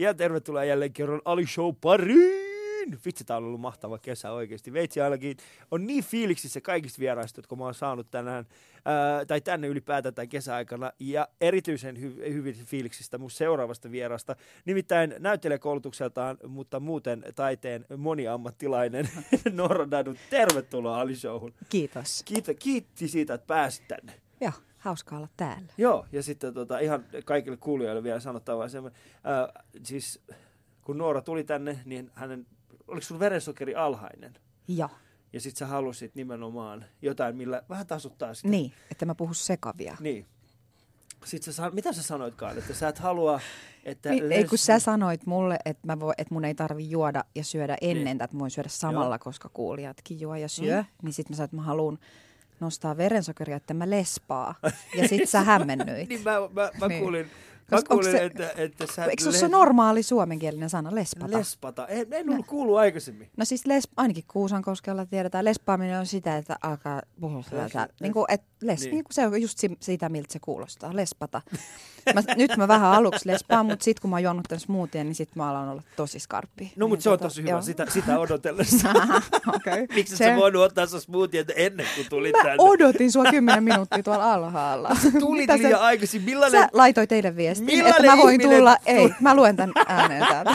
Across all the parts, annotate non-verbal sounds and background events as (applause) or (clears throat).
Ja tervetuloa jälleen kerran Ali Show pariin! Vitsi, tää on ollut mahtava kesä oikeasti. Veitsi ainakin on niin fiiliksissä kaikista vieraista, jotka mä oon saanut tänään, ää, tai tänne ylipäätään tämän kesäaikana, ja erityisen hy- hyvin fiiliksistä mun seuraavasta vierasta. Nimittäin näyttelijäkoulutukseltaan, mutta muuten taiteen moniammattilainen (laughs) Noora Dadu. Tervetuloa Ali Showhun. Kiitos. Kiitä, kiitti siitä, että pääsit tänne. Joo, hauska olla täällä. Joo, ja sitten tota, ihan kaikille kuulijoille vielä sanottava semmoinen, äh, siis kun Noora tuli tänne, niin hänen, oliko sun verensokeri alhainen? Joo. Ja sitten sä halusit nimenomaan jotain, millä vähän tasuttaa sitä. Niin, että mä puhu sekavia. Niin. Sitten sä, mitä sä sanoitkaan, että sä et halua, että... Niin, ei kun sä sanoit mulle, että, mä voi, että mun ei tarvi juoda ja syödä ennen, niin. että mä voin syödä samalla, Joo. koska kuulijatkin juo ja syö. Mm. Niin sitten mä sanoin, että mä haluan nostaa verensokeria, että mä lespaa. (laughs) Ja sit sä hämmennyit. niin mä, mä, mä niin. kuulin, Mä kuulin, se, että, että sä... Eikö se les... ole normaali suomenkielinen sana, lespata? Lespata. En, en ollut kuullut aikaisemmin. No siis les, ainakin Kuusankoskella tiedetään, lespaaminen on sitä, että alkaa puhua sitä. Niin kuin, et les, niin. Niin se on just sitä, miltä se kuulostaa, lespata. (laughs) Mä, nyt mä vähän aluksi lespaan, mutta sitten kun mä oon juonut tämän smoothien, niin sitten mä alan olla tosi skarppi. No, mutta niin, se on tota, tosi hyvä, sitä, sitä odotellessa. (laughs) okay. (laughs) Miksi se... sä voinut ottaa sun smoothien ennen kuin tulit mä tänne? odotin sua kymmenen minuuttia tuolla alhaalla. Tulit Mitä liian aikaisin. Millainen... Sä laitoit teille viestin, että mä voin ihminen... tulla. Ei, mä luen tämän ääneen täältä.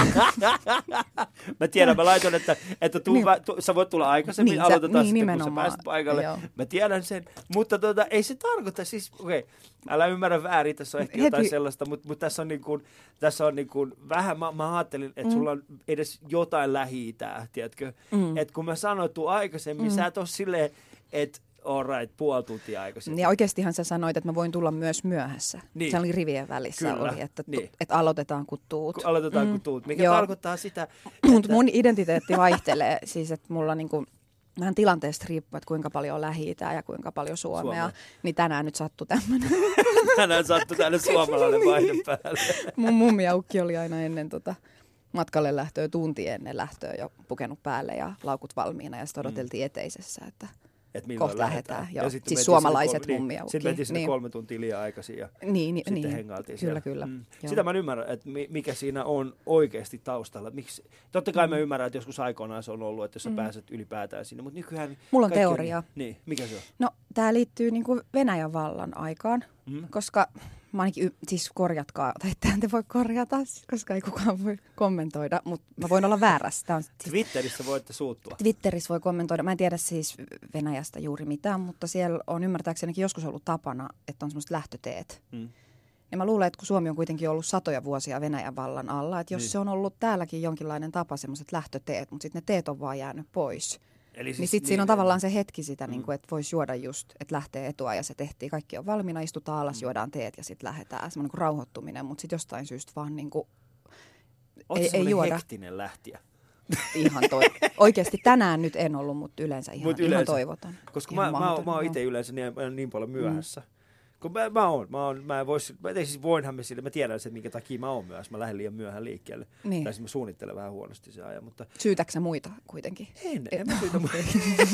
mä tiedän, mä laitoin, että, että tuu, niin. tu, sä voit tulla aikaisemmin, niin, aloitetaan niin, sitten, kun sä pääset paikalle. Joo. Mä tiedän sen, mutta tota, ei se tarkoita, siis okei, okay, älä ymmärrä väärin, tässä on ehkä Heti. jotain sellaista, mutta, mutta tässä on, niin kuin, tässä on niin kuin, vähän, mä, mä ajattelin, että mm. sulla on edes jotain lähi tiedätkö? Mm. Että kun mä sanoin tuu aikaisemmin, mm. sä et ole silleen, että right, puoli tuntia aikaisemmin. Ja oikeastihan sä sanoit, että mä voin tulla myös myöhässä. Niin. Se oli rivien välissä, Kyllä. oli, että, niin. että aloitetaan kun tuut. Kun aloitetaan mm. kun tuut, mikä Joo. tarkoittaa sitä, että... Mutta mun identiteetti vaihtelee, siis että mulla niinku, vähän tilanteesta riippuu, että kuinka paljon on lähi ja kuinka paljon Suomea. Suomea. Niin tänään nyt sattui tämmöinen. (laughs) tänään sattui tänne suomalainen vaihde päälle. Mun mummi ja ukki oli aina ennen tota, matkalle lähtöä tunti ennen lähtöä jo pukenut päälle ja laukut valmiina ja sitten mm. odoteltiin mm. eteisessä, että että milloin Kohta lähdetään. lähdetään. Joo. siis suomalaiset kolme, mummia niin, Sitten mentiin sinne niin. kolme tuntia liian aikaisin ja niin, niin, sitten niin. hengailtiin Kyllä, siellä. kyllä. Mm. Sitä mä en ymmärrä, että mikä siinä on oikeasti taustalla. Miksi? Totta kai mm. mä ymmärrän, että joskus aikoinaan se on ollut, että jos sä mm. pääset ylipäätään sinne, mutta nykyään... Mulla on teoria. On, niin, mikä se on? No, tämä liittyy niin kuin Venäjän vallan aikaan, mm. koska mä ainakin, siis korjatkaa, tai että te voi korjata, koska ei kukaan voi kommentoida, mutta mä voin olla väärässä. Tämä on, siis, Twitterissä voitte suuttua. Twitterissä voi kommentoida. Mä en tiedä siis Venäjästä juuri mitään, mutta siellä on ymmärtääksenikin joskus ollut tapana, että on semmoiset lähtöteet. Hmm. Ja mä luulen, että kun Suomi on kuitenkin ollut satoja vuosia Venäjän vallan alla, että jos niin. se on ollut täälläkin jonkinlainen tapa, semmoiset lähtöteet, mutta sitten ne teet on vaan jäänyt pois – Eli siis niin sitten niin, siinä on tavallaan se hetki sitä, mm. niin kuin, että voisi juoda just, että lähtee etua ja se tehtiin. Kaikki on valmiina, istutaan alas, mm. juodaan teet ja sitten lähdetään. Semmoinen niin rauhoittuminen, mutta sitten jostain syystä vaan niin kuin, ei, ei juoda. hektinen lähtiä? (laughs) Ihan toi. Oikeasti tänään nyt en ollut, mutta yleensä ihan, Mut yleensä, ihan toivotan. Koska ihan mä, mä, mä oon itse yleensä niin, niin paljon myöhässä. Mm kun mä, mä oon, mä, oon, mä, vois, mä siis voinhan me sille, mä tiedän sen, minkä takia mä oon myös. Mä lähden liian myöhään liikkeelle. Niin. Tai siis mä suunnittelen vähän huonosti se ajan. Mutta... Syytäksä muita kuitenkin? En, en mä syytä muita.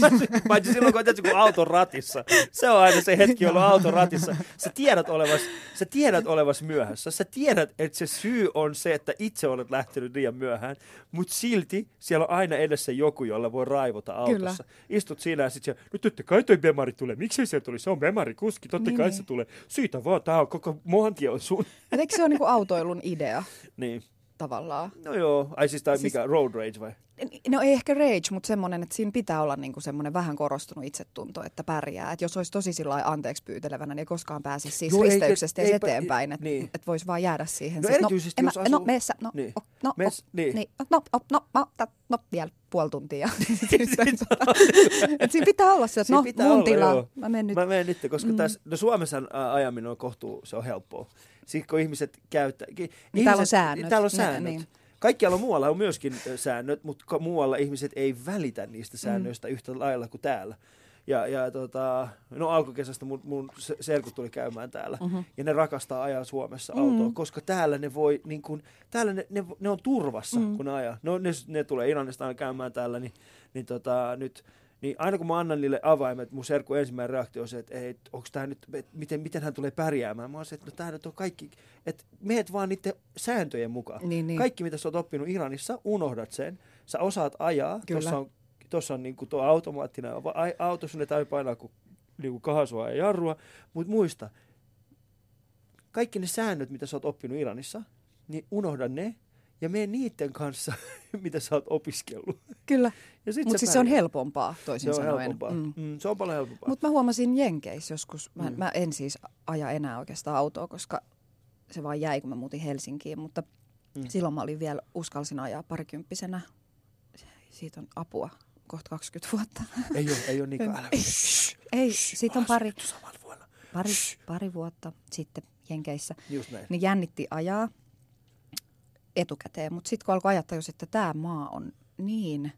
(laughs) Paitsi silloin, kun, tietysti, kun auton ratissa. Se on aina se hetki, jolloin auton ratissa. Sä tiedät olevas, sä tiedät olevas myöhässä. Sä tiedät, että se syy on se, että itse olet lähtenyt liian myöhään. Mutta silti siellä on aina edessä joku, jolla voi raivota autossa. Kyllä. Istut siinä ja sitten no totta kai toi Bemari tulee. Miksi se tuli? Se on Bemari kuski. Totta niin, kai niin. se tulee tulee, siitä vaan, tämä on koko Mohantie on sun. Et eikö se ole niinku autoilun idea? niin. Tavallaan. No joo, ai siis tai siis, mikä, road rage vai? No ei ehkä rage, mutta semmoinen, että siinä pitää olla niinku semmoinen vähän korostunut itsetunto, että pärjää. Että jos olisi tosi sillä anteeksi pyytelevänä, niin ei koskaan pääsisi siis Joo, risteyksestä edes eteenpäin. Että niin. et voisi vaan jäädä siihen. No siis, erityisesti no, jos asuu... No, meessä, no, niin. oh, no, Mes, oh, niin. niin. No, oh, no, no, no, no, vielä puoli tuntia. (laughs) Et siinä pitää olla se, että no, mun olla, tila, joo. mä menen nyt. Mä menen nyt, koska mm. tässä, no Suomessa ajaminen on kohtuu, se on helppoa. Sitten kun ihmiset käyttää... Niin ihmiset, täällä on säännöt. Täällä on säännöt. Niin. Kaikkialla muualla on myöskin säännöt, mutta muualla ihmiset ei välitä niistä säännöistä mm. yhtä lailla kuin täällä. Ja, ja tota, no alkukesästä mun, mun serkut tuli käymään täällä. Mm-hmm. Ja ne rakastaa ajaa Suomessa mm-hmm. autoa, koska täällä ne voi, niin kun, täällä ne, ne, ne on turvassa, mm-hmm. kun ne ajaa. No ne, ne tulee Iranista käymään täällä, niin, niin tota, nyt niin aina kun mä annan niille avaimet, mun serkku ensimmäinen reaktio on se, että ei, onko tämä nyt, et, miten, miten hän tulee pärjäämään. Mä oon se, että no tämä nyt on kaikki, että meet vaan niiden sääntöjen mukaan. Niin, niin. Kaikki, mitä sä oot oppinut Iranissa, unohdat sen. Sä osaat ajaa. Tuossa on, tossa on niinku tuo automaattinen auto, sun ei tarvitse painaa kuin niinku kahasua ja jarrua. Mutta muista, kaikki ne säännöt, mitä sä oot oppinut Iranissa, niin unohda ne ja mene niiden kanssa, (laughs) mitä sä oot opiskellut. Kyllä, (laughs) mutta siis se on helpompaa toisin Se on sanoen. helpompaa. Mm. Mm. se on paljon helpompaa. Mutta mä huomasin Jenkeissä joskus, mä, Mm. mä en siis aja enää oikeastaan autoa, koska se vaan jäi, kun mä muutin Helsinkiin, mutta Mm. silloin mä olin vielä, uskalsin ajaa parikymppisenä. Siitä on apua, kohta 20 vuotta. ei ole, ei ole niin (laughs) älä. Ei, ei siitä on pari, pari, pari vuotta sitten Jenkeissä. Just näin. Niin jännitti ajaa etukäteen, mutta sitten kun alkoi tajus, että tämä maa on niin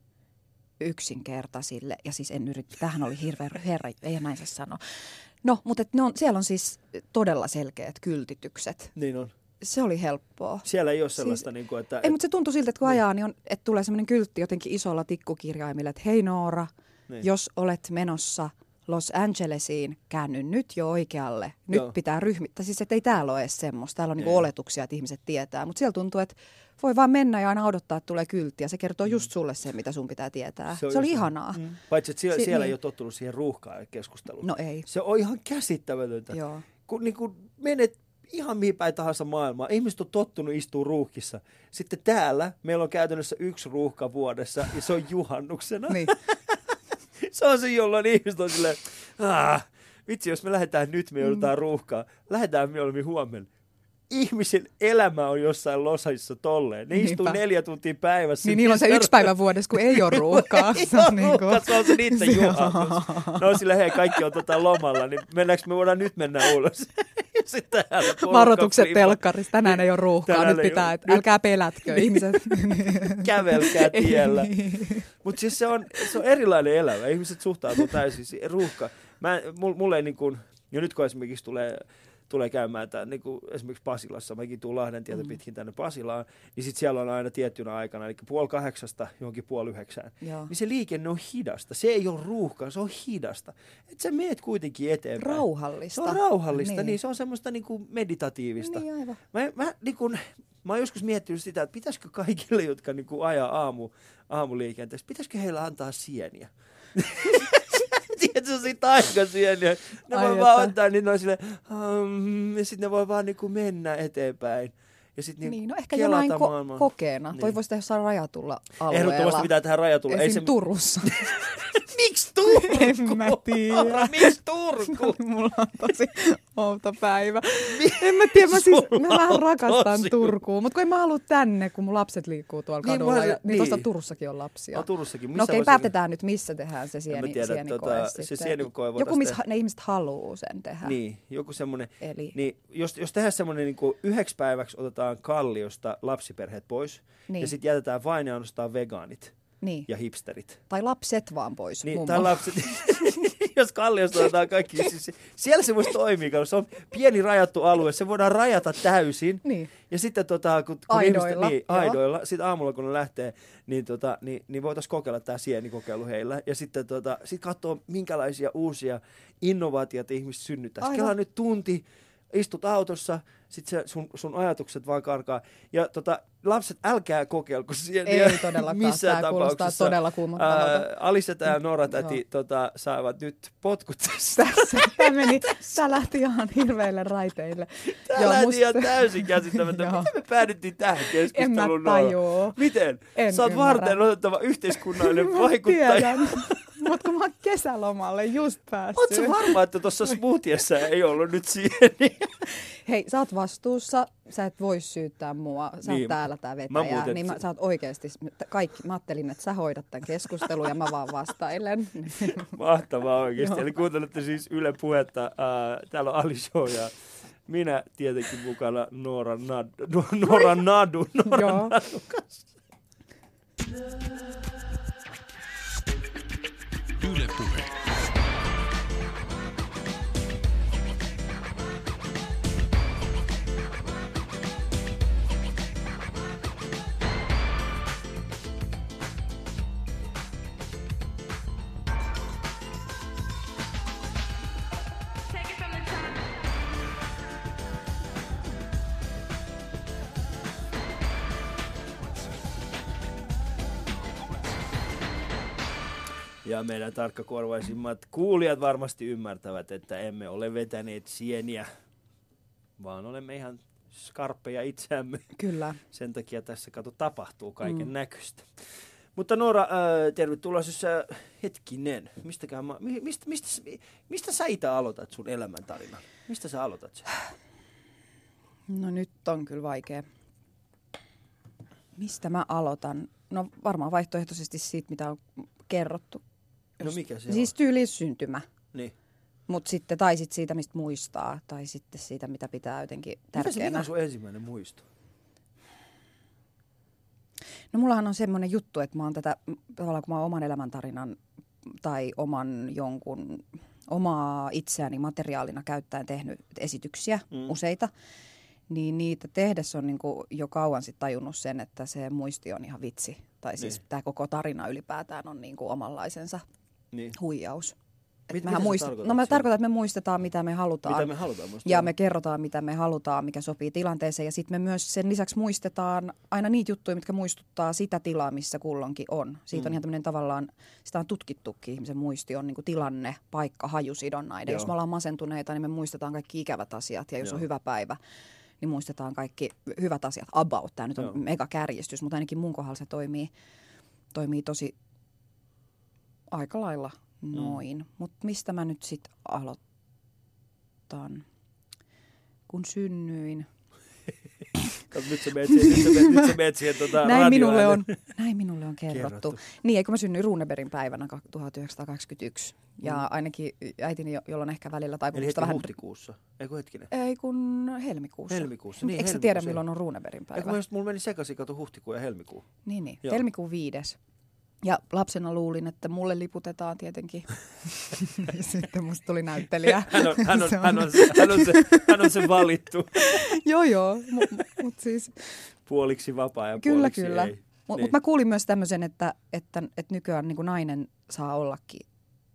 yksinkertaisille, ja siis en yritä, tähän oli hirveä, herra, ei näin saa sanoa. No, mutta et ne on, siellä on siis todella selkeät kyltitykset. Niin on. Se oli helppoa. Siellä ei ole sellaista, siis, niin kuin, että... Ei, mutta se tuntui siltä, että kun Niin. ajaa, niin on, että tulee semmoinen kyltti jotenkin isolla tikkukirjaimilla, että hei Noora, Niin. jos olet menossa Los Angelesiin, käänny nyt jo oikealle. Nyt Joo. pitää ryhmittää. Siis, että ei täällä ole edes semmoista. Täällä on niinku Ei. oletuksia, että ihmiset tietää. Mutta siellä tuntuu, että voi vaan mennä ja aina odottaa, että tulee kyltti. Ja se kertoo just sulle sen, mitä sun pitää tietää. Se, on se oli just näin. ihanaa. Mm. Paitsi, että siellä, Si- siellä ei niin. ole tottunut siihen ruuhkaan ja keskusteluun. No ei. Se on ihan käsittämätöntä. Joo. Kun niin kuin menet ihan mihin päin tahansa maailmaa. Ihmiset on tottunut istua ruuhkissa. Sitten täällä meillä on käytännössä yksi ruuhka vuodessa ja se on juhannuksena. Niin. (laughs) Se on se, jolloin ihmiset on silleen, ah, vitsi, jos me lähdetään nyt, me joudutaan ruuhkaan. Lähdetään mieluummin huomenna. Ihmisen elämä on jossain losissa tolleen. Ne istuu Niinpä. neljä tuntia päivässä. Niin niillä on se yksi päivä vuodessa, kun ei ole ruuhkaa. (laughs) Ei ole ruuhkaa, se on se niiden (laughs) juhannus. No on sille, hei, kaikki on tota lomalla, niin mennäänkö me voidaan nyt mennä ulos? (laughs) Sitten Varoitukset prima- telkkarissa. Tänään ei ole ruuhkaa. Tänään Nyt pitää, että älkää pelätkö ihmiset. Kävelkää tiellä. Niin. Mutta siis se on, se on erilainen elämä. Ihmiset suhtautuu täysin siihen ruuhka. Mä, mul, mulle ei niin kuin, jo nyt kun esimerkiksi tulee, tulee käymään tää, niin kuin esimerkiksi Pasilassa, mäkin tuun Lahden tietä Mm. pitkin tänne Pasilaan, niin sit siellä on aina tiettynä aikana, eli puoli kahdeksasta johonkin puoli yhdeksään. Joo. Niin se liikenne on hidasta. Se ei ole ruuhkaa, se on hidasta. Et sä meet kuitenkin eteenpäin. Rauhallista. Se on rauhallista, niin, Niin. se on semmoista niin kuin meditatiivista. Niin aivan. Mä, mä, niin kun, mä oon joskus miettinyt sitä, että pitäisikö kaikille, jotka niin kuin ajaa aamu, aamuliikenteessä, pitäisikö heillä antaa sieniä? (laughs) Tiedätkö, siitä aikasieniä. Ne Ai voi vaan ottaa, niin ne on sille, um, ja sitten ne voi vaan niin kuin mennä eteenpäin. Ja sit niin, Niin, no ehkä jonain ko- maailmaa. kokeena. Niin. Toi voisi tehdä jossain rajatulla alueella. Ehdottomasti pitää tähän rajatulla. Esim. se... Turussa. (laughs) (laughs) (laughs) Miksi Turku? En mä tiedä. Miksi Turku? Mulla on tosi outo päivä. En mä tiedä, mä, siis, mä vähän on rakastan tosi- Turkuun, mutta kun en mä halua tänne, kun mun lapset liikkuu tuolla Niin, kadulla. se- ja, niin, niin. tuossa Turussakin on lapsia. No Turussakin. No Missä okei, voisi- päätetään nyt, missä tehdään se En sieni, mä tiedä, sienikoe tota, se sitten. sienikoe Joku, missä tehdä. ne ihmiset haluaa sen tehdä. Niin, joku semmoinen. Eli Niin, jos, jos tehdään semmoinen niin kuin yhdeksi päiväksi otetaan kalliosta lapsiperheet pois Niin. ja sitten jätetään vain ja ainoastaan vegaanit niin. ja hipsterit. Tai lapset vaan pois. Niin, tai lapset, (laughs) jos kalliosta otetaan kaikki, siis siellä se voisi toimia, koska se on pieni rajattu alue, se voidaan rajata täysin. Niin. Ja sitten tota, kun, kun Aidoilla, ihmiset, niin, joo. aidoilla, sitten aamulla kun ne lähtee, niin, tota, niin, niin voitaisiin kokeilla tämä sienikokeilu heillä. Ja sitten tota, sit katsoa, minkälaisia uusia innovaatioita ihmiset synnyttää. Aivan. Kelaa nyt tunti, istut autossa, sitten sun, sun ajatukset vaan karkaa. Ja tota, lapset, älkää kokeilko sieniä Ei todellakaan. missään Tämä kuulostaa tapauksessa. todella kuumottavalta. Ää, Aliseta ja Nora täti Joo. tota, saavat nyt potkut tästä. Tässä, (laughs) tämä meni, tämä lähti ihan hirveille raiteille. Tämä Joo, lähti musta- ihan täysin käsittämättä. (laughs) Miten me päädyttiin tähän En mä keskusteluun? Tajuu. Miten? En Sä oot varten otettava yhteiskunnallinen vaikuttaja. (laughs) (laughs) Mutta kun mä oon kesälomalle just päässyt. Oot sä varma, että tuossa smoothiessa ei ollut nyt sieni? (laughs) Hei, sä oot vastuussa, sä et voi syyttää mua, sä Niin. oot täällä tää Mä vetäjä, muuten- niin mä, sä oot oikeesti, kaikki, mä ajattelin, että sä hoidat tämän keskustelun ja mä vaan vastailen. (laughs) Mahtavaa oikeasti. Eli kuuntelette siis Yle Puhetta. Ää, täällä on Ali Show ja minä tietenkin mukana Noora Nadu. No, Noora Nadu. Noora Joo. Nadu kanssa. Yle Puhe. Ja meidän tarkkakorvaisimmat kuulijat varmasti ymmärtävät, että emme ole vetäneet sieniä, vaan olemme ihan skarppeja itseämme. Kyllä. Sen takia tässä kato tapahtuu kaiken mm. näköistä. Mutta Noora, äh, tervetuloa siis äh, hetkinen. Mistäkään mä, mistä, mistä, mistä sä itse aloitat sun elämäntarina? Mistä sä aloitat sen? No nyt on kyllä vaikea. Mistä mä aloitan? No varmaan vaihtoehtoisesti siitä, mitä on kerrottu. No mikä se Siis on? tyyli syntymä. Niin. Mutta sitten, tai sitten siitä, mistä muistaa, tai sitten siitä, mitä pitää jotenkin Mikä se mikä tärkeänä. on sun ensimmäinen muisto? No mullahan on semmoinen juttu, että mä oon tätä, tavallaan kun mä oon oman elämäntarinan tai oman jonkun, omaa itseäni materiaalina käyttäen tehnyt esityksiä, Mm. mm. useita, niin niitä tehdessä on niin kuin jo kauan sitten tajunnut sen, että se muisti on ihan vitsi. Tai siis Niin. tämä koko tarina ylipäätään on niin kuin omanlaisensa Niin. huijaus. Et Mit- mitä muist- no mä tarkoitan, että me muistetaan, mitä me halutaan. Mitä me halutaan muistaa? Ja me kerrotaan, mitä me halutaan, mikä sopii tilanteeseen. Ja sitten me myös sen lisäksi muistetaan aina niitä juttuja, mitkä muistuttaa sitä tilaa, missä kulloinkin on. Siitä mm. on ihan tämmöinen tavallaan, sitä on tutkittukin, ihmisen muisti on niin kuin tilanne, paikka, hajusidonnainen. Joo. Jos me ollaan masentuneita, niin me muistetaan kaikki ikävät asiat. Ja jos Joo. on hyvä päivä, niin muistetaan kaikki hyvät asiat. About, tämä nyt on Joo. mega kärjistys, mutta ainakin mun kohdalla se toimii, toimii tosi aika lailla noin. Mm. Mutta mistä mä nyt sitten aloitan? Kun synnyin. Kato, nyt sä meet siihen, nyt sä meet, nyt sä meet siihen tota, Näin minulle, on, näin minulle on kerrottu. Kerrottu. Niin, eikö mä synnyin Runeberin päivänä ka- 1921. Ja Mm. ainakin äitini, jo- jolla on ehkä välillä taipumusta vähän... huhtikuussa. Eikö hetkinen? Ei kun helmikuussa. Helmikuussa. Niin, Eikö sä tiedä, milloin on Runeberin Eikö päivä? mä just, mulla meni sekaisin, kato huhtikuu ja helmikuu. Niin, niin. Joo. Helmikuun viides. Ja lapsena luulin, että mulle liputetaan tietenkin. (laughs) Sitten musta tuli näyttelijä. (laughs) Hän on, hän on, Se on- hän on, se, hän on, se, hän on se valittu (laughs) joo, joo. Mutta mut siis, puoliksi vapaa ja Kyllä, puoliksi kyllä. ei. Mutta Niin. mut mä kuulin myös tämmöisen, että, että, että nykyään niin kuin nainen saa ollakin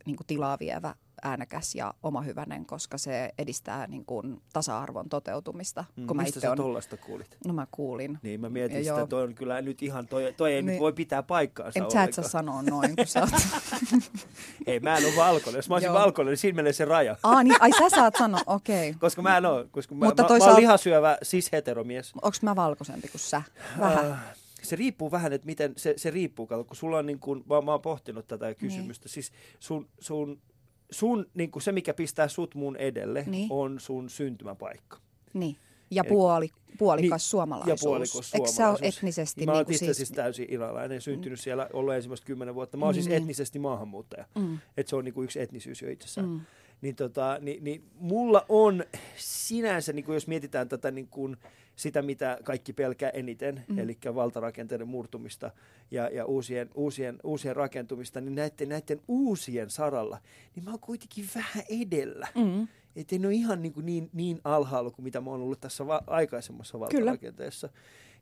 niin kuin tilaa vievä, äänekäs ja omahyvänen, koska se edistää niin kuin tasa-arvon toteutumista. Mm, kun mä Mistä itse sä on, kuulit? no mä kuulin. Niin mä mietin Ja sitä, toi on kyllä nyt ihan, toi, toi ei nyt Niin. voi pitää paikkaansa En sä et saa sanoa noin, kun sä oot... (laughs) Ei, mä en ole valkoinen. Jos mä olisin valkoinen, niin siinä menee se raja. Aa, niin, ai sä saat sanoa, okei. Okay. (laughs) Koska mä en ole, koska mä, Mutta mä, mä toisaalta- oon lihasyövä cis-heteromies. Onko mä valkoisempi kuin sä? Vähän. Äh, se riippuu vähän, että miten, se, se riippuu, kun sulla on niin kuin, mä, mä oon pohtinut tätä kysymystä, niin. siis sun, sun, sun niin kuin se, mikä pistää sut mun edelle, Niin. on sun syntymäpaikka. Niin. Ja puoli, puolikas Niin, suomalaisuus. Ja puolikas Eikö sä ole suomalaisuus. etnisesti Mä oon niin itse siis... siis täysin iranilainen, syntynyt siellä, ollut ensimmäistä kymmenen vuotta. Mä oon siis Niin. etnisesti maahanmuuttaja. Mm, Että se on niin kuin yksi etnisyys jo itsessään. mm, Niin, tota, niin, niin mulla on sinänsä, niin kuin jos mietitään tätä niin kuin sitä, mitä kaikki pelkää eniten, mm. Mm. eli valtarakenteiden murtumista ja, ja uusien, uusien, uusien rakentumista, niin näiden, näiden uusien saralla, niin mä oon kuitenkin vähän edellä. mm. Että en ole ihan niin, kuin niin, niin alhaalla kuin mitä mä oon ollut tässä va- aikaisemmassa valtarakenteessa.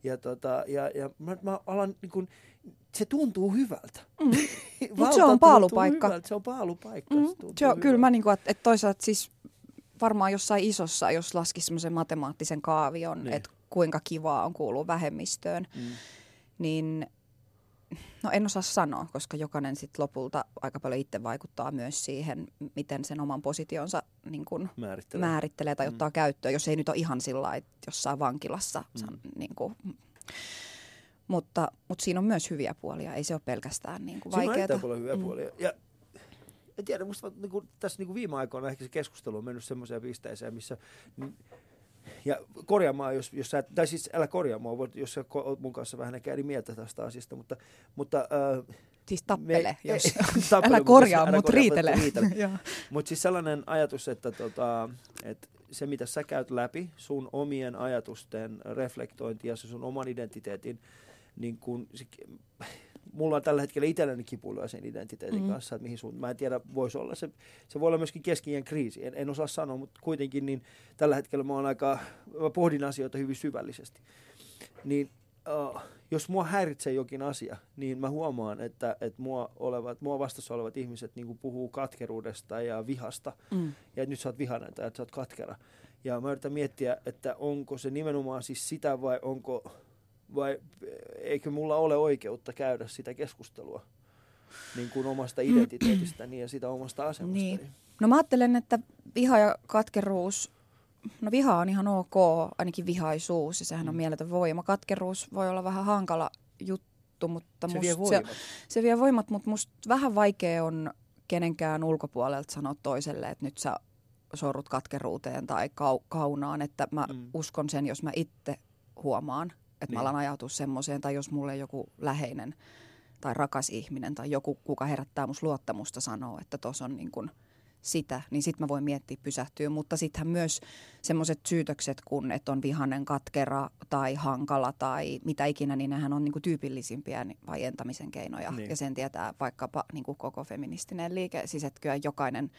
Ja, tota, ja, ja mä, mä alan, niin kuin, se tuntuu hyvältä. Mm. (laughs) Valta se on paalupaikka. hyvältä, Se on paalupaikka. Mm. se Se on, kyllä mä niinku, että et toisaalta siis varmaan jossain isossa, jos laskisi semmoisen matemaattisen kaavion, Niin. niin. että kuinka kivaa on kuulua vähemmistöön, Mm. niin no en osaa sanoa, koska jokainen sitten lopulta aika paljon itse vaikuttaa myös siihen, miten sen oman positionsa niin kun Määrittelee. määrittelee tai Mm. ottaa käyttöön, jos ei nyt ole ihan sillä lailla, että jossain vankilassa. Mm. Mm. Niin kuin, mutta, mutta siinä on myös hyviä puolia, ei se ole pelkästään niin kuin Siinä on vaikeaa. paljon hyviä Mm. puolia. Ja en tiedä, musta niin kuin, tässä niin kuin viime aikoina ehkä se keskustelu on mennyt semmoiseen pisteeseen, missä... Ja korjaamaan, jos, jos sä, et- tai siis älä korjaamaan, jos sä oot mun kanssa vähän eri mieltä tästä asiasta, mutta, mutta äh, Siis tappele, Me- (laughs) jos tappele, älä (laughs) mutta korjaa, mutta korjaa, riitele. riitele. (laughs) Mutta siis sellainen ajatus, että, tota, että se mitä sä käyt läpi, sun omien ajatusten reflektointi ja se sun oman identiteetin, niin kun, se, mulla on tällä hetkellä itselläni kipuilua sen identiteetin Mm. kanssa, että mihin suuntaan. Mä en tiedä, voisi olla se, se voi olla myöskin keski kriisi, en, en osaa sanoa, mutta kuitenkin niin tällä hetkellä mä oon aika, mä pohdin asioita hyvin syvällisesti. Niin uh, jos mua häiritsee jokin asia, niin mä huomaan, että, että mua, olevat, mua vastassa olevat ihmiset niin puhuu katkeruudesta ja vihasta. Mm. Ja että nyt sä oot vihainen tai että sä oot katkera. Ja mä yritän miettiä, että onko se nimenomaan siis sitä vai onko, vai eikö mulla ole oikeutta käydä sitä keskustelua. niin kuin omasta identiteetistäni ja sitä omasta asemastani. Niin. No mä ajattelen, että viha ja katkeruus, no viha on ihan ok, ainakin vihaisuus, ja sehän on Mm. mieletön voima. Katkeruus voi olla vähän hankala juttu, mutta Se must vie voimat. Se, se vie voimat, mutta musta vähän vaikea on kenenkään ulkopuolelta sanoa toiselle, että nyt sä sorrut katkeruuteen tai kau- kaunaan, että mä Mm. mm. uskon sen, jos mä itse huomaan, että Niin. mä alan ajautua semmoiseen, tai jos mulle joku läheinen tai rakas ihminen tai joku, kuka herättää musta luottamusta sanoo, että tuossa on niin kuin sitä, niin sitten mä voin miettiä pysähtyä. Mutta sittenhän myös semmoiset syytökset, kun että on vihanen, katkera tai hankala tai mitä ikinä, niin nehän on niin kuin tyypillisimpiä vaientamisen keinoja. Niin. Ja sen tietää vaikkapa niin kuin koko feministinen liike. Siis että kyllä jokainen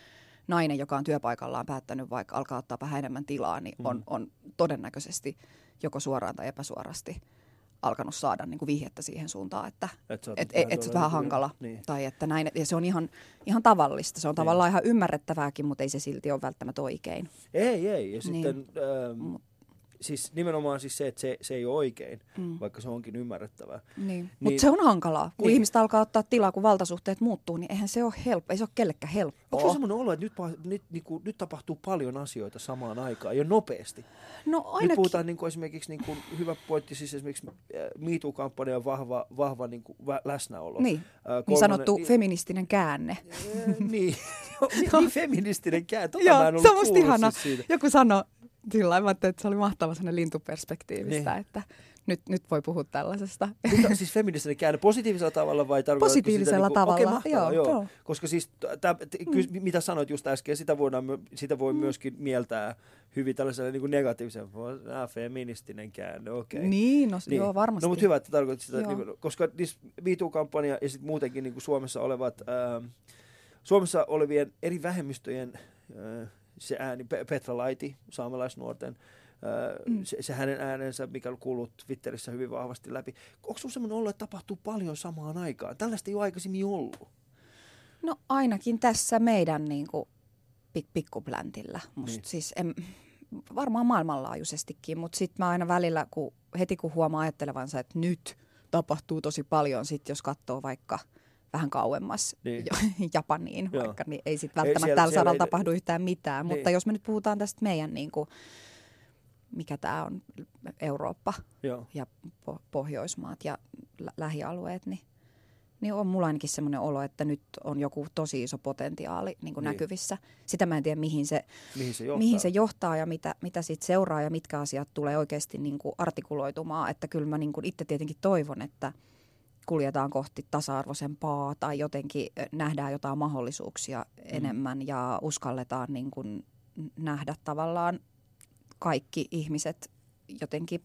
nainen, joka on työpaikallaan päättänyt vaikka alkaa ottaa vähän enemmän tilaa, niin on, Mm. on todennäköisesti joko suoraan tai epäsuorasti alkanut saada niin kuin vihjettä siihen suuntaan, että Et sä oot et, vähän et, et vähän niin kuin- hankala. Niin. Tai että näin, ja se on ihan, ihan tavallista. Se on tavallaan ihan ymmärrettävääkin, mutta ei se silti ole välttämättä oikein. Ei, ei. Ja Niin. sitten ähm, siis nimenomaan siis se, että se, se ei ole oikein, Mm. vaikka se onkin ymmärrettävää. Niin. Niin. Mutta se on hankalaa. Kun Niin. niin. ihmiset alkaa ottaa tilaa, kun valtasuhteet muuttuu, niin eihän se ole helppo. Ei se ole kellekään helppoa. Onko semmoinen olo, että nyt, nyt, niin kuin, nyt tapahtuu paljon asioita samaan aikaan ja nopeasti? No Nyt ainakin. puhutaan niin kuin esimerkiksi, niin kuin, hyvä pointti, siis esimerkiksi äh, MeToo-kampanjan vahva, vahva niin kuin, vä, läsnäolo. Niin, Äh, niin kolmannen- sanottu niin- feministinen käänne. Äh, niin, (laughs) niin, niin feministinen kää. Tota Joo, mä en ollut se on ihana. Siis siitä. Joku sanoi sillä lailla, että se oli mahtava sellainen lintuperspektiivistä, Niin. että nyt, nyt voi puhua tällaisesta. Mitä, siis feministinen käänne positiivisella tavalla vai tarkoitatko Positiivisella sitä, niin kuin, okei, tavalla, mahtavaa, joo, joo. joo. Koska siis, tä, t, kys, mitä sanoit just äsken, sitä, voidaan, sitä voi myöskin mieltää hyvin tällaisella niin negatiivisen, ah, feministinen käänne, okei. Okay. Niin, no niin. joo varmasti. No mutta hyvä, että tarkoitat sitä, Joo. niin kuin, koska MeToo-kampanja ja sitten muutenkin niin kuin Suomessa olevat, ähm, Suomessa olevien eri vähemmistöjen äh, se ääni, Pe- Petra Laiti, saamelaisnuorten, äh, Mm. se, se hänen äänensä, mikä on kuullut Twitterissä hyvin vahvasti läpi. Onko sinulla semmoinen ollut, että tapahtuu paljon samaan aikaan? Tällaista ei ole aikaisemmin ollut. No ainakin tässä meidän niin kuin, pik- pikkupläntillä. Musta Niin. niin. siis en, varmaan maailmanlaajuisestikin, mutta sitten mä aina välillä, kun, heti kun huomaa ajattelevansa, että nyt tapahtuu tosi paljon, sit jos katsoo vaikka vähän kauemmas Niin. niin. (laughs) Japaniin, Joo. vaikka niin ei sitten Ei välttämättä siellä- tällä siellä saralla ei- tapahdu yhtään mitään. Niin. Mutta jos me nyt puhutaan tästä meidän, niin kuin, mikä tämä on, Eurooppa Joo. ja po- Pohjoismaat ja lä- lähialueet, niin, niin on mulla ainakin semmoinen olo, että nyt on joku tosi iso potentiaali niin Niin. kuin näkyvissä. Sitä mä en tiedä, mihin se, Mihin se johtaa? mihin se johtaa ja mitä, mitä siitä seuraa ja mitkä asiat tulee oikeasti niin kuin artikuloitumaan. Että kyllä mä niin kuin itse tietenkin toivon, että kuljetaan kohti tasa-arvoisempaa tai jotenkin nähdään jotain mahdollisuuksia Mm. enemmän ja uskalletaan niin kuin nähdä tavallaan kaikki ihmiset jotenkin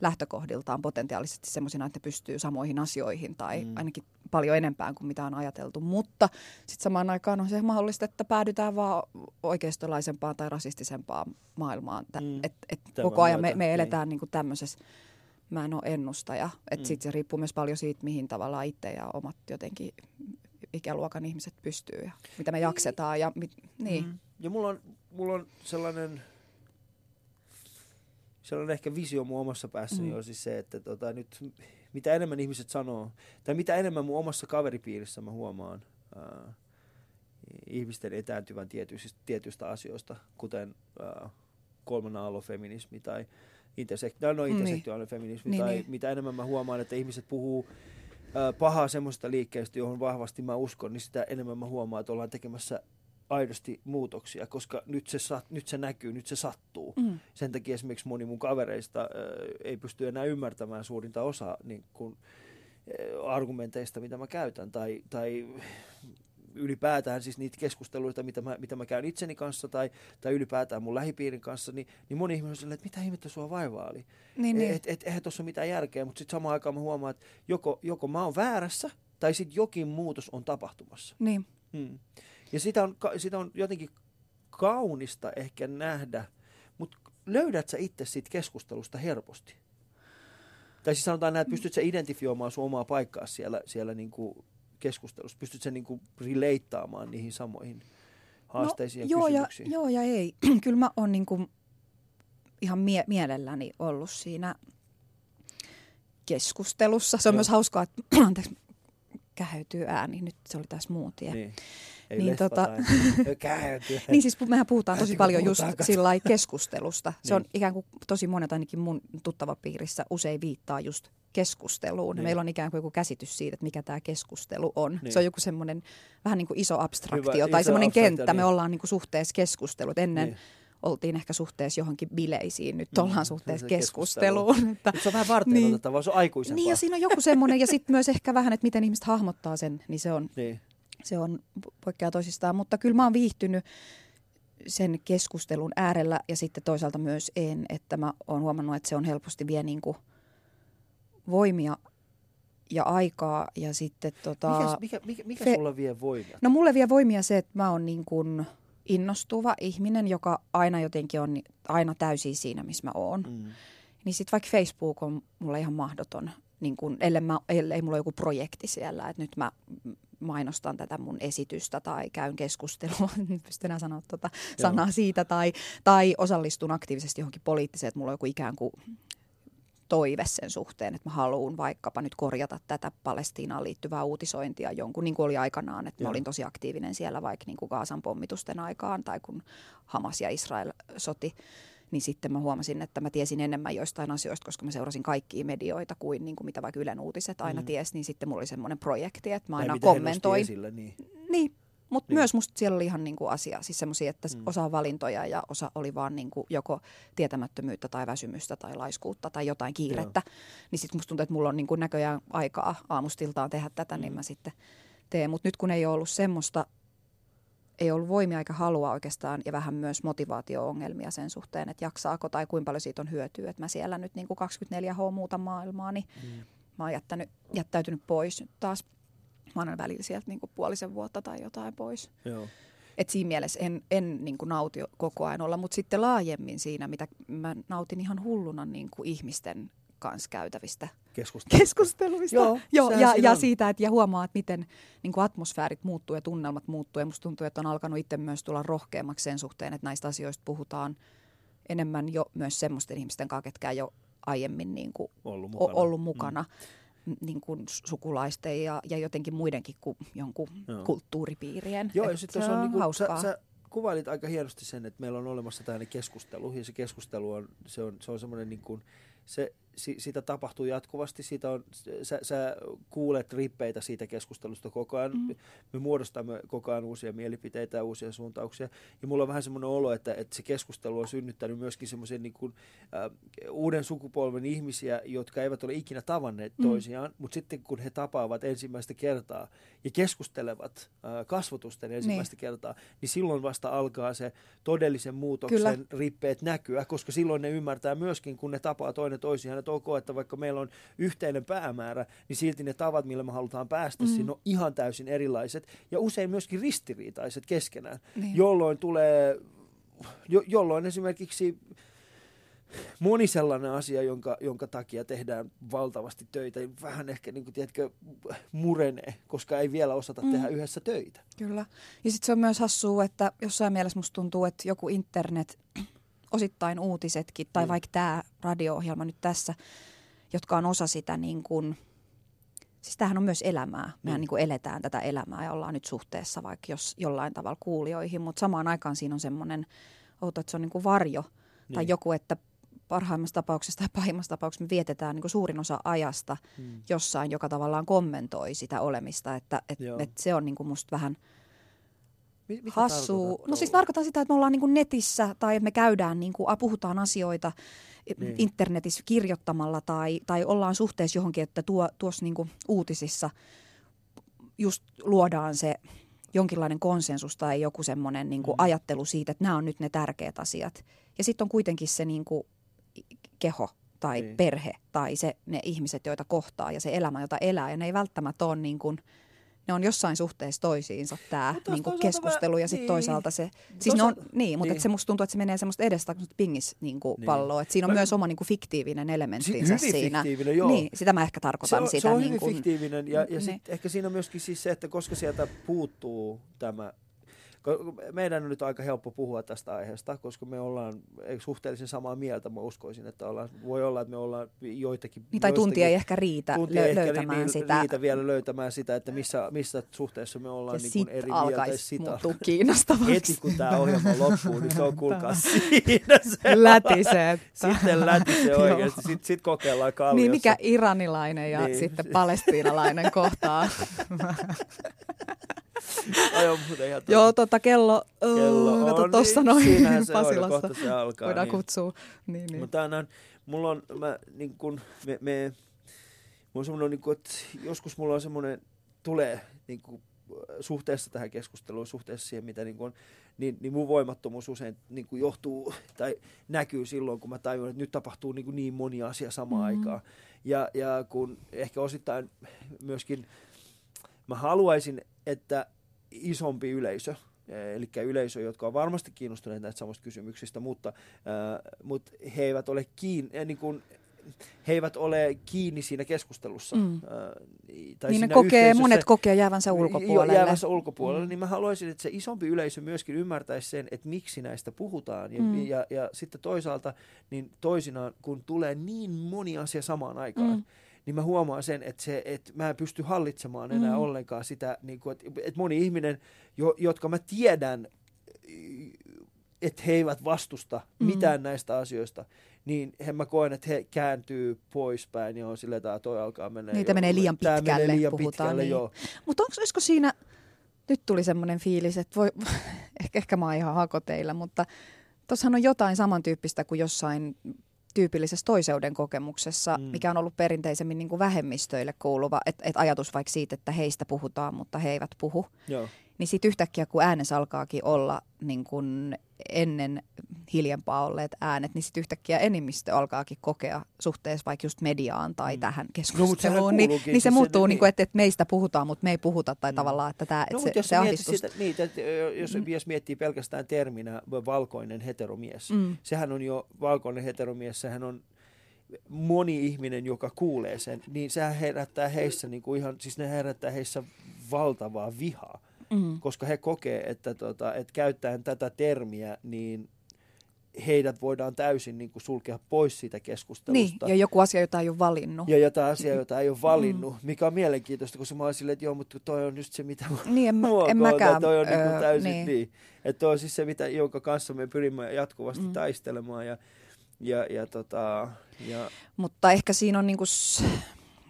lähtökohdiltaan potentiaalisesti semmoisina, että ne pystyy samoihin asioihin tai Mm. ainakin paljon enempään kuin mitä on ajateltu. Mutta sitten samaan aikaan on se mahdollista, että päädytään vaan oikeistolaisempaan tai rasistisempaan maailmaan. Mm. Et, et koko ajan me, me niin. eletään niin. tämmöisessä, mä en ole ennustaja. Että Mm. sitten se riippuu myös paljon siitä, mihin tavallaan itse ja omat jotenkin ikäluokan ihmiset pystyy ja mitä me jaksetaan. Ja, mit, niin. Mm. Ja mulla on, mulla on sellainen, sellainen ehkä visio mun omassa päässäni Mm. on siis se, että tota, nyt mitä enemmän ihmiset sanoo, tai mitä enemmän mun omassa kaveripiirissä mä huomaan ää, ihmisten etääntyvän tietyistä, tietyistä asioista, kuten ää, kolmen aallon feminismi tai no, Niin. intersektuaalinen feminismi, Niin, tai niin. mitä enemmän mä huomaan, että ihmiset puhuu ää, pahaa semmoista liikkeestä, johon vahvasti mä uskon, niin sitä enemmän mä huomaan, että ollaan tekemässä aidosti muutoksia, koska nyt se, sat, nyt se näkyy, nyt se sattuu. Mm. Sen takia esimerkiksi moni mun kavereista äh, ei pysty enää ymmärtämään suurinta osaa niin kun, äh, argumenteista, mitä mä käytän, tai, tai ylipäätään siis niitä keskusteluita, mitä mä, mitä mä käyn itseni kanssa, tai, tai ylipäätään mun lähipiirin kanssa, niin, niin moni ihminen on silleen, että mitä ihmettä sua vaivaa oli. Niin, niin. Et, et, eihän tuossa ole mitään järkeä, mutta sitten samaan aikaan mä huomaan, että joko, joko mä oon väärässä, tai sitten jokin muutos on tapahtumassa. niin. Hmm. Ja sitä on, sitä on jotenkin kaunista ehkä nähdä, mutta löydät sä itse siitä keskustelusta helposti? Tai siis sanotaan näin, että pystyt sä identifioimaan sun omaa paikkaa siellä, siellä niinku keskustelussa? Pystyt sä niinku releittaamaan niihin samoihin haasteisiin ja joo, ja, kysymyksiin? joo ja ei. (clears throat) Kyllä mä oon niinku ihan mie- mielelläni ollut siinä keskustelussa. Se on Joo. myös hauskaa, että (clears throat) anteeksi, ääni. Nyt se oli taas muutie. Niin. Ei Niin, tota-. (laughs) Niin siis mehän puhutaan tosi paljon just sillä keskustelusta. Se on Niin. ikään kuin tosi monet ainakin mun tuttava piirissä usein viittaa just keskusteluun. Niin. Meillä on ikään kuin joku käsitys siitä, että mikä tämä keskustelu on. Niin. Se on joku semmoinen vähän niin kuin iso abstraktio Hyvä, tai iso semmoinen abstraktio, kenttä. Me niin. ollaan niin kuin suhteessa keskustelut. Ennen Niin. oltiin ehkä suhteessa johonkin bileisiin, nyt Mm, ollaan se suhteessa on se keskusteluun. (laughs) Että, se on vähän varten Niin. otettavaa, se on aikuisempaa. niin ja siinä on joku semmoinen, ja sitten myös ehkä vähän, että miten ihmiset hahmottaa sen, niin se on Niin. Se on poikkeaa toisistaan, mutta kyllä mä oon viihtynyt sen keskustelun äärellä ja sitten toisaalta myös en, että mä oon huomannut, että se on helposti vie niin kuin voimia ja aikaa ja sitten tota... Mikä, mikä, mikä, mikä Fe- sulla vie voimia? No mulle vie voimia se, että mä oon niin kuin innostuva ihminen, joka aina jotenkin on aina täysin siinä, missä mä oon. Mm. Niin sitten vaikka Facebook on mulle ihan mahdoton, niin kun, ellei, mä, ellei mulla ole joku projekti siellä, että nyt mä mainostan tätä mun esitystä tai käyn keskustelua, (laughs) en pysty enää sanoa tuota sanaa siitä, tai, tai osallistun aktiivisesti johonkin poliittiseen, että mulla on joku ikään kuin toive sen suhteen, että mä haluan vaikkapa nyt korjata tätä Palestiinaan liittyvää uutisointia jonkun, niin kuin oli aikanaan, että mä Joo. olin tosi aktiivinen siellä vaikka niin kuin Gaasan pommitusten aikaan tai kun Hamas ja Israel soti, niin sitten mä huomasin, että mä tiesin enemmän joistain asioista, koska mä seurasin kaikkia medioita kuin, niin kuin mitä vaikka Ylen uutiset aina Mm. ties, niin sitten mulla oli semmoinen projekti, että mä Tai aina kommentoin. Esille, niin. Niin, mutta Niin. niin. myös musta siellä oli ihan niinku asia, siis semmoisia, että Mm. osa valintoja ja osa oli vaan niinku joko tietämättömyyttä tai väsymystä tai laiskuutta tai jotain kiirettä. Niin sitten musta tuntuu, että mulla on niinku näköjään aikaa aamustiltaan tehdä tätä, mm. niin Mm. mä sitten teen. Mutta nyt kun ei ole ollut semmoista, ei ollut voimia eikä halua oikeastaan ja vähän myös motivaatio-ongelmia sen suhteen, että jaksaako tai kuinka paljon siitä on hyötyä, että mä siellä nyt niinku 24H muuta maailmaa, niin Mm. mä oon jättänyt, jättäytynyt pois nyt taas. Mä aina välillä sieltä niinku puolisen vuotta tai jotain pois. Joo. Et siinä mielessä en, en niin kuin nauti koko ajan olla, mutta sitten laajemmin siinä, mitä mä nautin ihan hulluna niin kuin ihmisten kanssa käytävistä Keskustelu. keskusteluista. Joo, Joo ja, ja on. siitä, että ja huomaa, että miten niin kuin atmosfäärit muuttuu ja tunnelmat muuttuu. Ja musta tuntuu, että on alkanut itse myös tulla rohkeammaksi sen suhteen, että näistä asioista puhutaan enemmän jo myös semmoisten ihmisten kanssa, ketkä ei ole aiemmin niin kuin Ollut o- mukana. ollut mukana. Mm. Niin kuin sukulaisten ja, ja jotenkin muidenkin kuin jonkun Joo. kulttuuripiirien. Joo, ja sitten se on, on niinku, sä, hauskaa. sä kuvailit aika hienosti sen, että meillä on olemassa tällainen keskustelu, ja se keskustelu on, se on, se on semmoinen niin kuin, se, si, sitä tapahtuu jatkuvasti, siitä on, sä, sä kuulet rippeitä siitä keskustelusta koko ajan, Mm. me muodostamme koko ajan uusia mielipiteitä ja uusia suuntauksia, ja mulla on vähän semmoinen olo, että, että se keskustelu on synnyttänyt myöskin semmoisen niin kuin, äh, uuden sukupolven ihmisiä, jotka eivät ole ikinä tavanneet Mm. toisiaan, mutta sitten kun he tapaavat ensimmäistä kertaa ja keskustelevat äh, kasvotusten ensimmäistä kertaa, niin silloin vasta alkaa se todellisen muutoksen Kyllä. rippeet näkyä, koska silloin ne ymmärtää myöskin, kun ne tapaa toinen toisiaan, että ok, että vaikka meillä on yhteinen päämäärä, niin silti ne tavat, millä me halutaan päästä, mm. Mm. sinne on ihan täysin erilaiset ja usein myöskin ristiriitaiset keskenään, Niin. jolloin tulee, jo, jolloin esimerkiksi moni sellainen asia, jonka, jonka takia tehdään valtavasti töitä, vähän ehkä niin kuin, tiedätkö, murenee, koska ei vielä osata mm. Mm. tehdä yhdessä töitä. Kyllä. Ja sitten se on myös hassua, että jossain mielessä musta tuntuu, että joku internet, osittain uutisetkin, tai Mm. vaikka tämä radio-ohjelma nyt tässä, jotka on osa sitä niin kuin, siis tämähän on myös elämää. Mehän Mm. niin kuin eletään tätä elämää ja ollaan nyt suhteessa vaikka jos jollain tavalla kuulijoihin, mutta samaan aikaan siinä on semmoinen outo, että se on niin kuin varjo niin. tai joku, että parhaimmassa tapauksessa tai pahimmassa tapauksessa me vietetään niin kuin suurin osa ajasta Mm. jossain, joka tavallaan kommentoi sitä olemista, että et, Joo. et se on niin kuin musta vähän mitä hassu. No siis tarkoitan sitä, että me ollaan niin netissä tai me käydään, niin kuin, puhutaan asioita Niin. niin. internetissä kirjoittamalla tai, tai ollaan suhteessa johonkin, että tuo, tuossa niin kuin uutisissa just luodaan se jonkinlainen konsensus tai joku semmoinen niin kuin Mm. ajattelu siitä, että nämä on nyt ne tärkeät asiat. Ja sitten on kuitenkin se niin kuin keho tai niin. perhe tai se, ne ihmiset, joita kohtaa ja se elämä, jota elää. Ja ne ei välttämättä ole niin kuin, ne on jossain suhteessa toisiinsa tämä niin toisaalta keskustelu mä- ja sitten niin. toisaalta se, siis ne on, Toisaalta- niin, mutta niin. se musta tuntuu, että se menee semmoista edestä pingis niin kuin Niin. palloa. Että siinä on Mä- myös oma niin kuin fiktiivinen elementtinsä hyvin siinä. fiktiivinen, joo. Niin, sitä mä ehkä se tarkoitan on, sitä. se on niin hyvin kuin, fiktiivinen ja, ja niin. sit ehkä siinä on myöskin siis se, että koska sieltä puuttuu tämä meidän on nyt aika helppo puhua tästä aiheesta, koska me ollaan suhteellisen samaa mieltä, mä uskoisin, että ollaan, voi olla, että me ollaan joitakin... Niin, tai tuntia ei ehkä riitä tuntia lö- ehkä löytämään niin, sitä. riitä vielä löytämään sitä, että missä, missä suhteessa me ollaan niin kuin eri mieltä. Sit muuttuu kiinnostavaksi. Heti kun tämä ohjelma loppuu, niin se on kuulkaa siinä se Lätisee. Sitten lätisee oikeasti, sitten sit kokeillaan kalliossa. Niin, mikä iranilainen ja niin. sitten palestiinalainen kohtaa. (laughs) Ai muuten ihan Joo, tota kello, kello on, kato tuossa niin, noin Pasilassa. On, se alkaa. Voidaan niin. kutsua. Niin, niin. Mutta on, mulla on, mä, niin kun, me, me, mulla on semmoinen, niin kun, että joskus mulla on semmoinen, tulee niin kun, suhteessa tähän keskusteluun, suhteessa siihen, mitä niin kun, niin, niin mun voimattomuus usein niin kuin johtuu tai näkyy silloin, kun mä tajun, että nyt tapahtuu niin, kuin niin moni asia samaan mm-hmm. aikaan. Ja, ja kun ehkä osittain myöskin mä haluaisin, että isompi yleisö, eli yleisö, jotka on varmasti kiinnostuneet näistä samasta kysymyksistä, mutta, äh, mutta he eivät ole kiinni, niin kuin, he eivät ole kiinni siinä keskustelussa. Mm. Tai niin ne kokee, monet kokee jäävänsä ulkopuolelle. Jäävänsä ulkopuolelle, mm. niin mä haluaisin, että se isompi yleisö myöskin ymmärtäisi sen, että miksi näistä puhutaan. Ja, mm. ja, ja sitten toisaalta, niin toisinaan, kun tulee niin moni asia samaan aikaan, mm niin mä huomaan sen, että, se, että mä en pysty hallitsemaan enää mm. ollenkaan sitä, niin kuin, että, että moni ihminen, jo, jotka mä tiedän, että he eivät vastusta mm. mitään näistä asioista, niin he mä koen, että he kääntyy poispäin ja on silleen, että toi alkaa mennä. Niitä jo, menee liian pitkälle, menee liian puhutaan. Pitkälle, niin. joo. Mutta olisiko siinä, nyt tuli semmoinen fiilis, että voi, (laughs) ehkä, ehkä mä oon ihan hakoteilla, mutta tuossahan on jotain samantyyppistä kuin jossain tyypillisessä toiseuden kokemuksessa, mm. mikä on ollut perinteisemmin niin kuin vähemmistöille kuuluva, että et ajatus vaikka siitä, että heistä puhutaan, mutta he eivät puhu. Joo. Niin sitten yhtäkkiä, kun äänessä alkaakin olla niin kuin ennen hiljempaa olleet äänet, niin sitten yhtäkkiä enemmistö alkaakin kokea suhteessa vaikka just mediaan tai mm. tähän keskusteluun. No, niin, niin se muuttuu, niin, niin että, että meistä puhutaan, mutta me ei puhuta, tai mm. tavallaan, että, tämä, no, se, jos se ahdistus... Sitä, niin, että jos mm. mies miettii pelkästään terminä valkoinen heteromies, mm. sehän on jo, valkoinen heteromies, sehän on moni ihminen, joka kuulee sen, niin sehän herättää heissä, niin kuin ihan, siis ne herättää heissä valtavaa vihaa mm. koska he kokee, että, tota, että käyttäen tätä termiä, niin heidät voidaan täysin niin kuin sulkea pois siitä keskustelusta. Niin, ja joku asia, jota ei ole valinnut. Ja jotain asiaa, jota ei ole valinnut, mm. mikä on mielenkiintoista, koska mä oon silleen, että joo, mutta toi on just se, mitä niin, en, mä, en mäkään. Toi on öö, niin täysin niin. niin. Että toi on siis se, mitä, jonka kanssa me pyrimme jatkuvasti mm. taistelemaan. Ja, ja, ja, tota, ja... Mutta ehkä siinä on, niinku,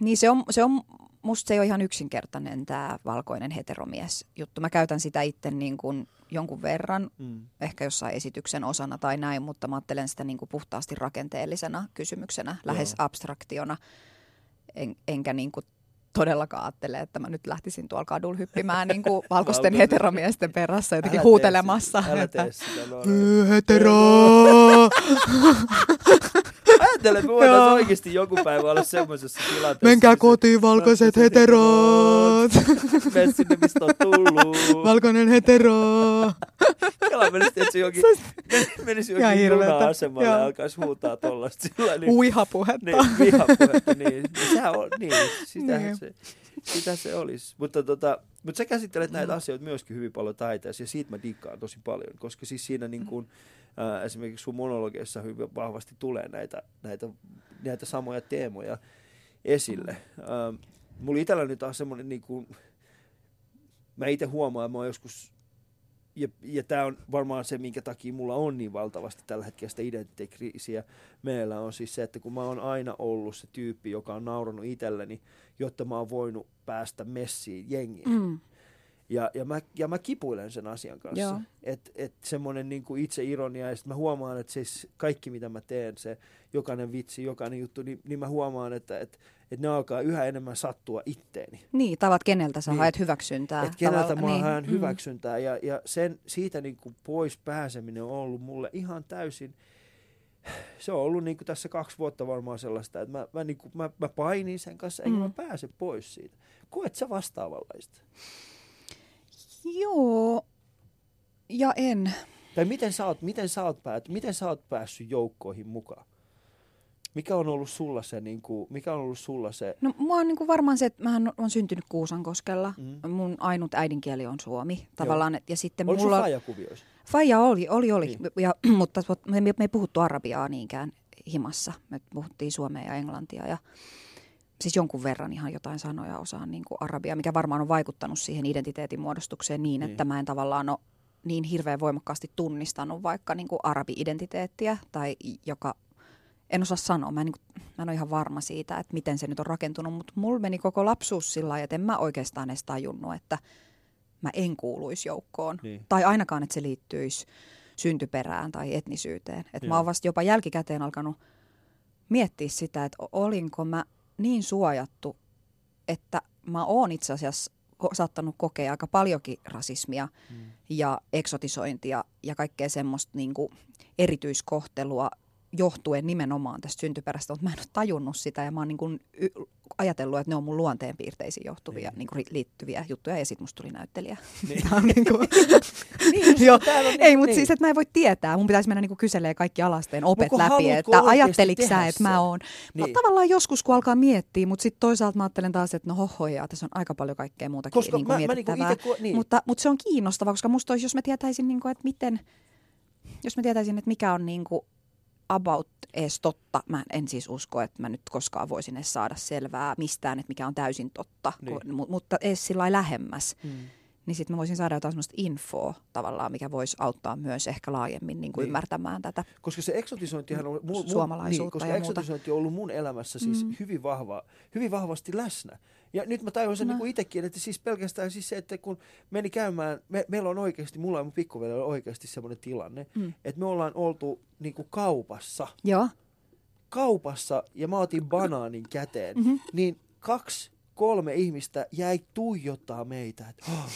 niin se on, se on musta se ei ole ihan yksinkertainen tämä valkoinen heteromies juttu. Mä käytän sitä itse niin kuin jonkun verran, mm. ehkä jossain esityksen osana tai näin, mutta mä ajattelen sitä niin kuin puhtaasti rakenteellisena kysymyksenä, lähes Joo. abstraktiona, en, enkä niin kuin todellakaan ajattele, että mä nyt lähtisin tuolla kadulla hyppimään niin kuin (laughs) valkoisten heteromiesten (laughs) perässä jotenkin älä huutelemassa. Sitä, älä että, sitä, no, hetero! (laughs) Ajattelen, että me voitaisiin oikeasti joku päivä olla semmoisessa tilanteessa. Menkää kotiin, valkoiset heteroot. (laughs) Mene sinne, mistä on tullut. Valkoinen hetero. Kela menisi, että se jokin, menisi jokin juna-asemalle ja alkaisi huutaa tollasta. Niin, Uihapuhetta. Niin, vihapuhetta, niin. niin sehän on, niin, sitähän niin. se, sitä se olisi. Mutta, tota, mutta sä käsittelet näitä mm. asioita myöskin hyvin paljon taiteessa ja siitä mä dikkaan tosi paljon, koska siis siinä niin kuin, ää, esimerkiksi sun monologeissa hyvin vahvasti tulee näitä, näitä, näitä samoja teemoja esille. Ää, mulla itsellä nyt on semmoinen, niin kuin, mä itse huomaan, että mä oon joskus ja, ja tämä on varmaan se, minkä takia mulla on niin valtavasti tällä hetkellä sitä identiteettikriisiä. Meillä on siis se, että kun mä oon aina ollut se tyyppi, joka on nauranut itselleni, jotta mä oon voinut päästä messiin jengiin. Mm. Ja, ja, mä, ja mä kipuilen sen asian kanssa. Että et semmoinen niinku itse ironia, ja sitten mä huomaan, että siis kaikki mitä mä teen, se jokainen vitsi, jokainen juttu, niin, niin mä huomaan, että et, et ne alkaa yhä enemmän sattua itteeni. Niin, tavat keneltä sä niin. haet hyväksyntää. Että keneltä mä niin. haen mm. hyväksyntää, ja, ja sen, siitä niinku pois pääseminen on ollut mulle ihan täysin, se on ollut niinku tässä kaksi vuotta varmaan sellaista, että mä, mä, niinku, mä, mä painin sen kanssa, enkä mm. mä pääse pois siitä. Koet sä vastaavanlaista? Joo ja en. Tai miten sä oot, miten sä oot, päät, miten sä oot päässyt joukkoihin mukaan? Mikä on ollut sulla se, niin kuin, mikä on ollut sulla se... No mua on niin kuin varmaan se, että mä on syntynyt Kuusankoskella. Mm. Mun ainut äidinkieli on suomi tavallaan. Joo. Ja sitten Oliko mulla... faija kuvioissa? Faija oli, oli, oli. Niin. Ja, (clears throat) mutta me, me ei puhuttu arabiaa niinkään himassa. Me puhuttiin suomea ja englantia ja siis jonkun verran ihan jotain sanoja osaan niin kuin arabia, mikä varmaan on vaikuttanut siihen identiteetin muodostukseen niin, niin. että mä en tavallaan ole niin hirveän voimakkaasti tunnistanut vaikka niin kuin arabi-identiteettiä tai joka, en osaa sanoa, mä en, niin kuin, mä en ole ihan varma siitä, että miten se nyt on rakentunut, mutta mulla meni koko lapsuus sillä lailla, että en mä oikeastaan edes tajunnut, että mä en kuuluisi joukkoon. Niin. Tai ainakaan, että se liittyisi syntyperään tai etnisyyteen. Että mä oon vasta jopa jälkikäteen alkanut miettiä sitä, että olinko mä niin suojattu, että mä oon itse asiassa saattanut kokea aika paljonkin rasismia mm. ja eksotisointia ja kaikkea semmoista niin kuin erityiskohtelua johtuen nimenomaan tästä syntyperästä, mutta mä en ole tajunnut sitä ja mä oon niin kuin ajatellut, että ne on mun luonteenpiirteisiin johtuvia niin. Niin kuin liittyviä juttuja ja sitten musta tuli näyttelijä. Niin. (laughs) niin kuin... (laughs) niin, (laughs) Joo, niin, ei, mutta niin. siis, että mä en voi tietää. Mun pitäisi mennä niin kyselemään kaikki alasteen opet Moko läpi, että ajatteliko sä, että mä oon. Niin. No tavallaan joskus, kun alkaa miettiä, mutta sitten toisaalta mä ajattelen taas, että no hohoja, tässä on aika paljon kaikkea muutakin koska niin kuin mä, mietittävää. Mä niin kuin ite, niin. mutta, mutta se on kiinnostavaa, koska musta olisi, jos mä tietäisin, niin kuin, että miten, jos mä tietäisin, että mikä on niin kuin about edes totta. Mä en siis usko, että mä nyt koskaan voisin edes saada selvää mistään, että mikä on täysin totta, niin. kun, mutta edes sillä lähemmäs. Mm. Niin sitten mä voisin saada jotain sellaista infoa tavallaan, mikä voisi auttaa myös ehkä laajemmin niin kuin niin. ymmärtämään tätä Koska se eksotisointihan on, mul, suomalaisuutta niin, koska ja eksotisointi on ollut mun elämässä siis mm. hyvin, vahva, hyvin vahvasti läsnä. Ja nyt mä tajun sen no. niin itsekin, että siis pelkästään siis se, että kun meni käymään, me, meillä on oikeasti, mulla ja mun pikkuvelillä on oikeasti semmoinen tilanne, mm. että me ollaan oltu niin kuin kaupassa. Joo. Kaupassa ja mä otin banaanin käteen, mm-hmm. niin kaksi, kolme ihmistä jäi tuijottaa meitä, että oh,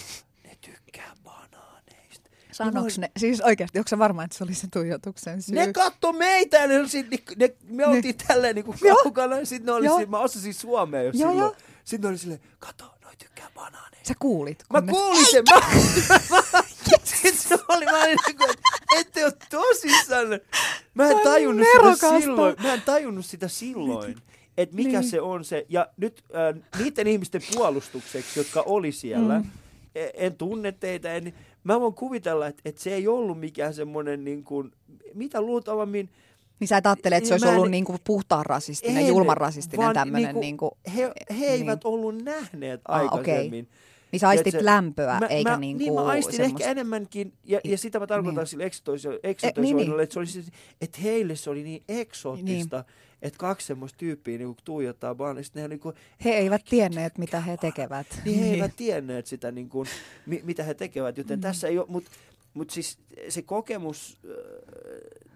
ne tykkää banaaneista. Sanoks ne, siis oikeasti, onko se varma, että se oli se tuijotuksen syy? Ne katto meitä ja ne, ne, ne, me oltiin niin. tälleen niin kuin kaukana, sitten ne oli, mä osasin suomea jo silloin. Jo. Sitten oli silleen, kato, noi tykkää banaaneista. Sä kuulit? Mä ne... kuulin sen. Mä, (laughs) Sitten se oli, mä olin niin kuin, ette ole tosissaan. Mä en tajunnut sitä silloin. Mä en tajunnut sitä silloin. Että mikä niin. se on se. Ja nyt äh, niiden ihmisten puolustukseksi, jotka oli siellä, mm. E, en tunne teitä, en, mä voin kuvitella, että, että se ei ollut mikään semmoinen, niin kuin, mitä luultavammin, niin sä et ajattele, että se olisi ollut en, niin kuin puhtaan rasistinen, en, julman rasistinen tämmöinen. Niin kuin, he, he eivät niin. ollut nähneet ah, aikaisemmin. Okay. Niin sä aistit se, lämpöä, mä, eikä mä, niin kuin Niin mä aistin semmoista... ehkä enemmänkin, ja, ja sitä mä tarkoitan niin. sillä eksotoisoinnilla, e, niin, niin. että, se oli, että heille se oli niin eksoottista, niin. että kaksi semmoista tyyppiä niin tuijottaa vaan, niin niin kuin, he eivät tienneet, mitä he tekevät. Niin, he niin. eivät tienneet sitä, niin kuin, mi, mitä he tekevät, joten mm. tässä ei ole, mutta mut siis se kokemus, äh,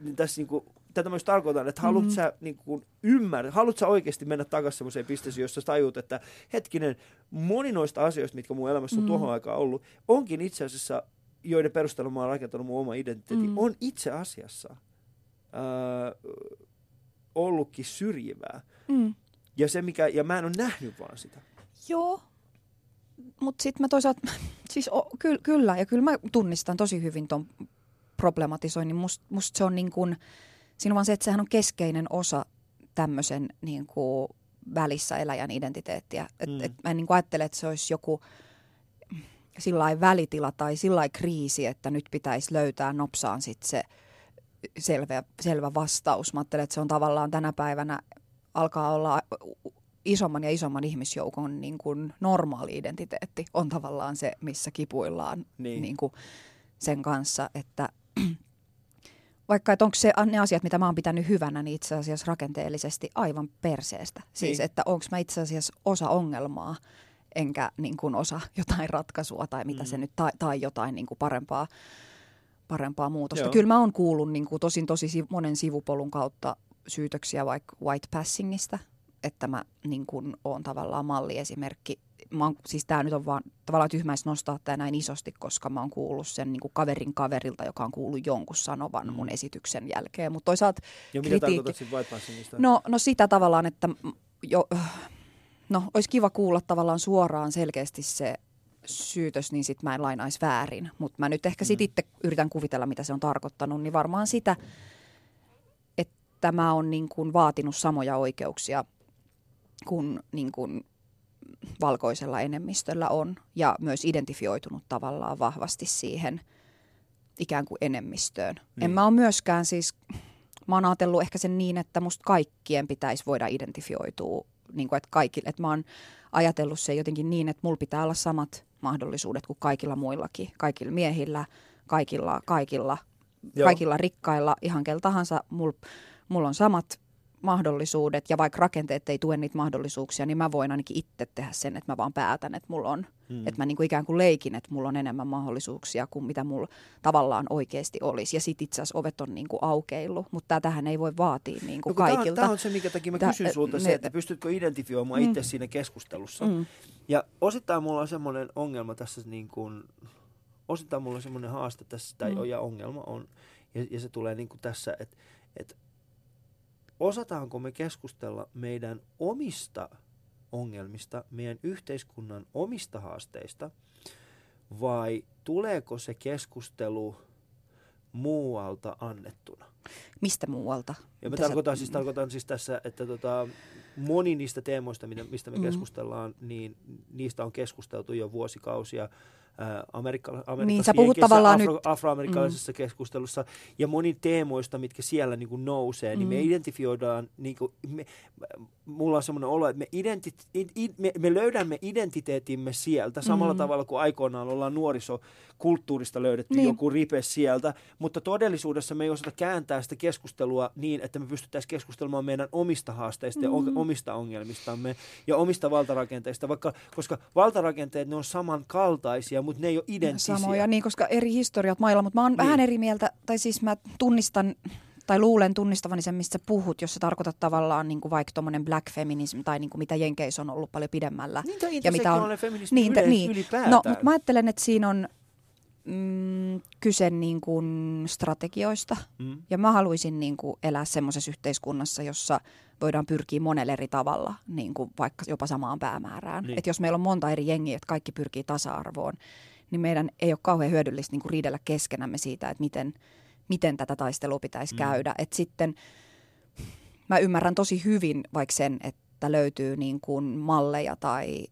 niin tässä niin kuin, tätä myös tarkoitan, että haluat mm-hmm. sä niin kuin ymmärrä, haluat sä oikeasti mennä takaisin semmoiseen pisteeseen, jossa tajut, että hetkinen, moni noista asioista, mitkä mun elämässä on mm-hmm. tuohon aikaan ollut, onkin itse asiassa, joiden perusteella mä oon rakentanut mun oma identiteetti, mm-hmm. on itse asiassa äh, ollutkin syrjivää. Mm. Ja, se mikä, ja mä en ole nähnyt vaan sitä. Joo, mutta sitten mä toisaalta, (laughs) siis o, ky, kyllä, ja kyllä mä tunnistan tosi hyvin ton problematisoinnin. Musta must se on niin kuin, Siinä on vaan se, että sehän on keskeinen osa tämmöisen niin kuin välissä eläjän identiteettiä. Et, mm. et mä en niin kuin ajattele, että se olisi joku sillä välitila tai sillä kriisi, että nyt pitäisi löytää nopsaan sit se selvä, selvä vastaus. Mä ajattelen, että se on tavallaan tänä päivänä alkaa olla isomman ja isomman ihmisjoukon niin kuin normaali identiteetti on tavallaan se, missä kipuillaan niin. Niin kuin sen kanssa, että vaikka että onko se ne asiat, mitä mä oon pitänyt hyvänä, niin itse asiassa rakenteellisesti aivan perseestä. Siis, niin. että onko mä itse asiassa osa ongelmaa, enkä niin kuin osa (laughs) jotain ratkaisua tai mitä mm. se nyt, tai, tai jotain niin kuin parempaa, parempaa muutosta. Joo. Kyllä mä oon kuullut niin kuin tosin tosi monen sivupolun kautta syytöksiä vaikka white passingista, että mä niin kuin oon tavallaan malliesimerkki mä oon, siis tämä nyt on vaan tavallaan tyhmäis nostaa tämä näin isosti, koska mä oon kuullut sen niin kaverin kaverilta, joka on kuullut jonkun sanovan mun mm. esityksen jälkeen. Mutta toisaalta ja mitä kritiikki... No, no sitä tavallaan, että jo, no, olisi kiva kuulla tavallaan suoraan selkeästi se syytös, niin sitten mä en lainaisi väärin. Mutta mä nyt ehkä mm. sitten itse yritän kuvitella, mitä se on tarkoittanut, niin varmaan sitä, että tämä on niin kuin vaatinut samoja oikeuksia kuin, niin kuin valkoisella enemmistöllä on ja myös identifioitunut tavallaan vahvasti siihen ikään kuin enemmistöön. Niin. En mä ole myöskään siis, mä oon ajatellut ehkä sen niin, että musta kaikkien pitäisi voida identifioitua, niin kuin että, kaikille, että mä oon ajatellut se jotenkin niin, että mulla pitää olla samat mahdollisuudet kuin kaikilla muillakin, kaikilla miehillä, kaikilla, kaikilla, Joo. kaikilla rikkailla, ihan kel tahansa, mulla mul on samat mahdollisuudet ja vaikka rakenteet ei tue niitä mahdollisuuksia, niin mä voin ainakin itse tehdä sen, että mä vaan päätän, että mulla on, hmm. että mä niin kuin ikään kuin leikin, että mulla on enemmän mahdollisuuksia kuin mitä mulla tavallaan oikeasti olisi. Ja sit itse asiassa ovet on niin kuin aukeillut, mutta tähän ei voi vaatia niin kuin no, kaikilta. Tämä on se, minkä takia mä Tää, kysyn sulta ne, se, että pystytkö identifioimaan mm. itse siinä keskustelussa. Mm. Ja osittain mulla on semmoinen ongelma tässä, niin kuin, osittain mulla on semmoinen haaste tässä, tai mm. ja ongelma on, ja, ja se tulee niin kuin tässä, että, että osataanko me keskustella meidän omista ongelmista, meidän yhteiskunnan omista haasteista, vai tuleeko se keskustelu muualta annettuna? Mistä muualta? Ja mä tarkoitan, siis, tarkoitan siis tässä, että tota, moni niistä teemoista, mistä me mm. keskustellaan, niin niistä on keskusteltu jo vuosikausia Amerikka, niin, sä puhut tavallaan afro, nyt... afroamerikkalaisessa mm. keskustelussa. Ja monin teemoista, mitkä siellä niin kuin nousee, mm. niin me mm. identifioidaan, niin kuin, me, mulla on semmoinen olo, että me, identit, me, me löydämme identiteetimme sieltä samalla mm. tavalla kuin aikoinaan ollaan nuorisokulttuurista löydetty niin. joku ripe sieltä, mutta todellisuudessa me ei osata kääntää sitä keskustelua niin, että me pystyttäisiin keskustelemaan meidän omista haasteista mm. ja omista ongelmistamme ja omista valtarakenteista, vaikka, koska valtarakenteet ne on samankaltaisia, mutta ne ei ole identtisiä. Samoja, niin, koska eri historiat mailla, mutta mä oon niin. vähän eri mieltä, tai siis mä tunnistan tai luulen tunnistavani sen, mistä puhut, jos sä tarkoitat tavallaan niin kuin vaikka tuommoinen black feminism tai niin kuin mitä Jenkeissä on ollut paljon pidemmällä. Niin, ja mitä on niin, yle, niin. No, mutta mä ajattelen, että siinä on mm, kyse niin kuin strategioista. Mm. Ja mä haluaisin niin kuin elää semmoisessa yhteiskunnassa, jossa voidaan pyrkiä monella eri tavalla, niin kuin vaikka jopa samaan päämäärään. Niin. Että jos meillä on monta eri jengiä, että kaikki pyrkii tasa-arvoon, niin meidän ei ole kauhean hyödyllistä niin kuin riidellä keskenämme siitä, että miten – miten tätä taistelua pitäisi mm. käydä. Et sitten mä ymmärrän tosi hyvin vaikka sen, että löytyy niin kuin malleja tai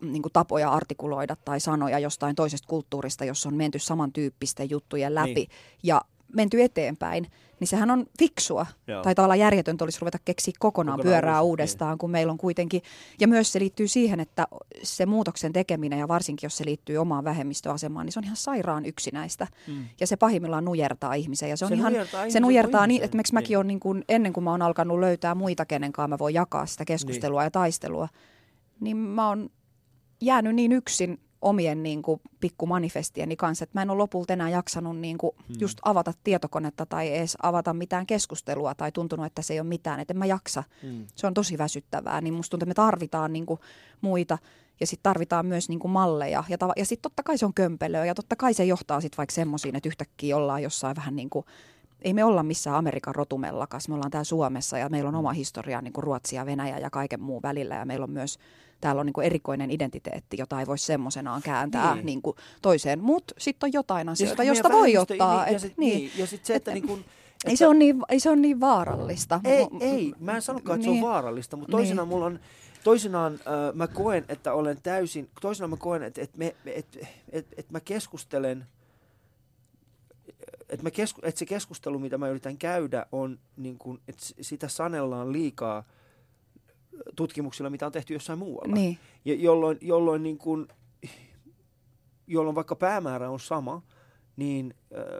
niin kuin tapoja artikuloida tai sanoja jostain toisesta kulttuurista, jossa on menty samantyyppisten juttujen läpi niin. ja menty eteenpäin niin sehän on fiksua. Joo. Tai tavallaan järjetöntä olisi ruveta keksiä kokonaan, kokonaan pyörää uudestaan, niin. kun meillä on kuitenkin, ja myös se liittyy siihen, että se muutoksen tekeminen, ja varsinkin jos se liittyy omaan vähemmistöasemaan, niin se on ihan sairaan yksinäistä. Mm. Ja se pahimmillaan nujertaa ihmisen. Ja se, on se ihan, nujertaa se nujertaa niin, että mäkin niin. on niin kuin, ennen kuin mä oon alkanut löytää muita, kenen kanssa mä voin jakaa sitä keskustelua niin. ja taistelua, niin mä oon jäänyt niin yksin omien niin kuin, pikkumanifestieni kanssa, että mä en ole lopulta enää jaksanut niin kuin, hmm. just avata tietokonetta tai edes avata mitään keskustelua tai tuntunut, että se ei ole mitään, että en mä jaksa. Hmm. Se on tosi väsyttävää, niin musta tuntuu, että me tarvitaan niin kuin, muita ja sitten tarvitaan myös niin kuin, malleja ja, ja sitten totta kai se on kömpelöä ja totta kai se johtaa sitten vaikka semmoisiin, että yhtäkkiä ollaan jossain vähän niin kuin, ei me olla missään Amerikan rotumellakas, me ollaan täällä Suomessa ja meillä on oma historia niin kuin Ruotsia, ja Venäjä ja kaiken muun välillä ja meillä on myös täällä on niin kuin erikoinen identiteetti, jota ei voi semmoisenaan kääntää niin. Niin kuin toiseen. Mutta sitten on jotain asioita, ja josta voi ottaa. Niin, ja sitten niin, niin, sit se, että, että niin kuin, että, ei, se on niin, ei se ole niin vaarallista. Ei, ei mä en sanokaan, että niin. se on niin. vaarallista, mutta toisinaan niin. mulla on, toisinaan äh, mä koen, että olen täysin, toisinaan mä koen, että, että, me, että, että, että mä keskustelen, että, mä kesku, että se keskustelu, mitä mä yritän käydä, on niin kuin, että sitä sanellaan liikaa – tutkimuksilla, mitä on tehty jossain muualla. Niin. Ja jolloin, jolloin, niin kuin, jolloin vaikka päämäärä on sama, niin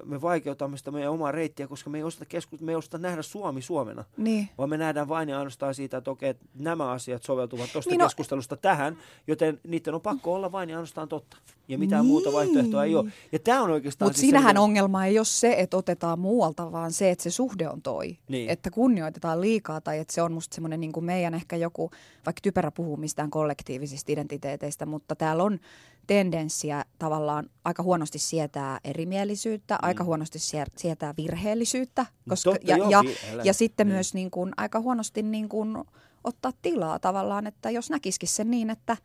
me vaikeutamme sitä meidän omaa reittiä, koska me ei osata, kesku- me ei osata nähdä Suomi Suomena, niin. vaan me nähdään vain ja ainoastaan siitä, että okei, että nämä asiat soveltuvat tuosta niin no, keskustelusta tähän, joten niiden on pakko olla vain ja ainoastaan totta. Ja mitään niin. muuta vaihtoehtoa ei ole. Ja tämä on oikeastaan... Mutta siis siinähän se, ongelma ei ole se, että otetaan muualta, vaan se, että se suhde on toi. Niin. Että kunnioitetaan liikaa tai että se on musta semmoinen niin kuin meidän ehkä joku, vaikka typerä puhuu mistään kollektiivisista identiteeteistä, mutta täällä on tendenssiä tavallaan aika huonosti sietää erimielisyyttä, mm. aika huonosti sietää virheellisyyttä, koska, Totta, ja, joo, ja, ja sitten niin. myös niin kuin, aika huonosti niin kuin, ottaa tilaa tavallaan, että jos näkisikin sen niin, että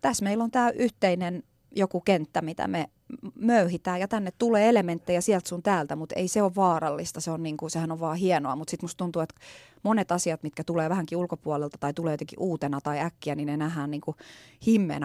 tässä meillä on tämä yhteinen joku kenttä, mitä me möyhitään ja tänne tulee elementtejä sieltä sun täältä, mutta ei se ole vaarallista, se on niin kuin, sehän on vaan hienoa, mutta sitten musta tuntuu, että monet asiat, mitkä tulee vähänkin ulkopuolelta tai tulee jotenkin uutena tai äkkiä, niin ne nähdään niin kuin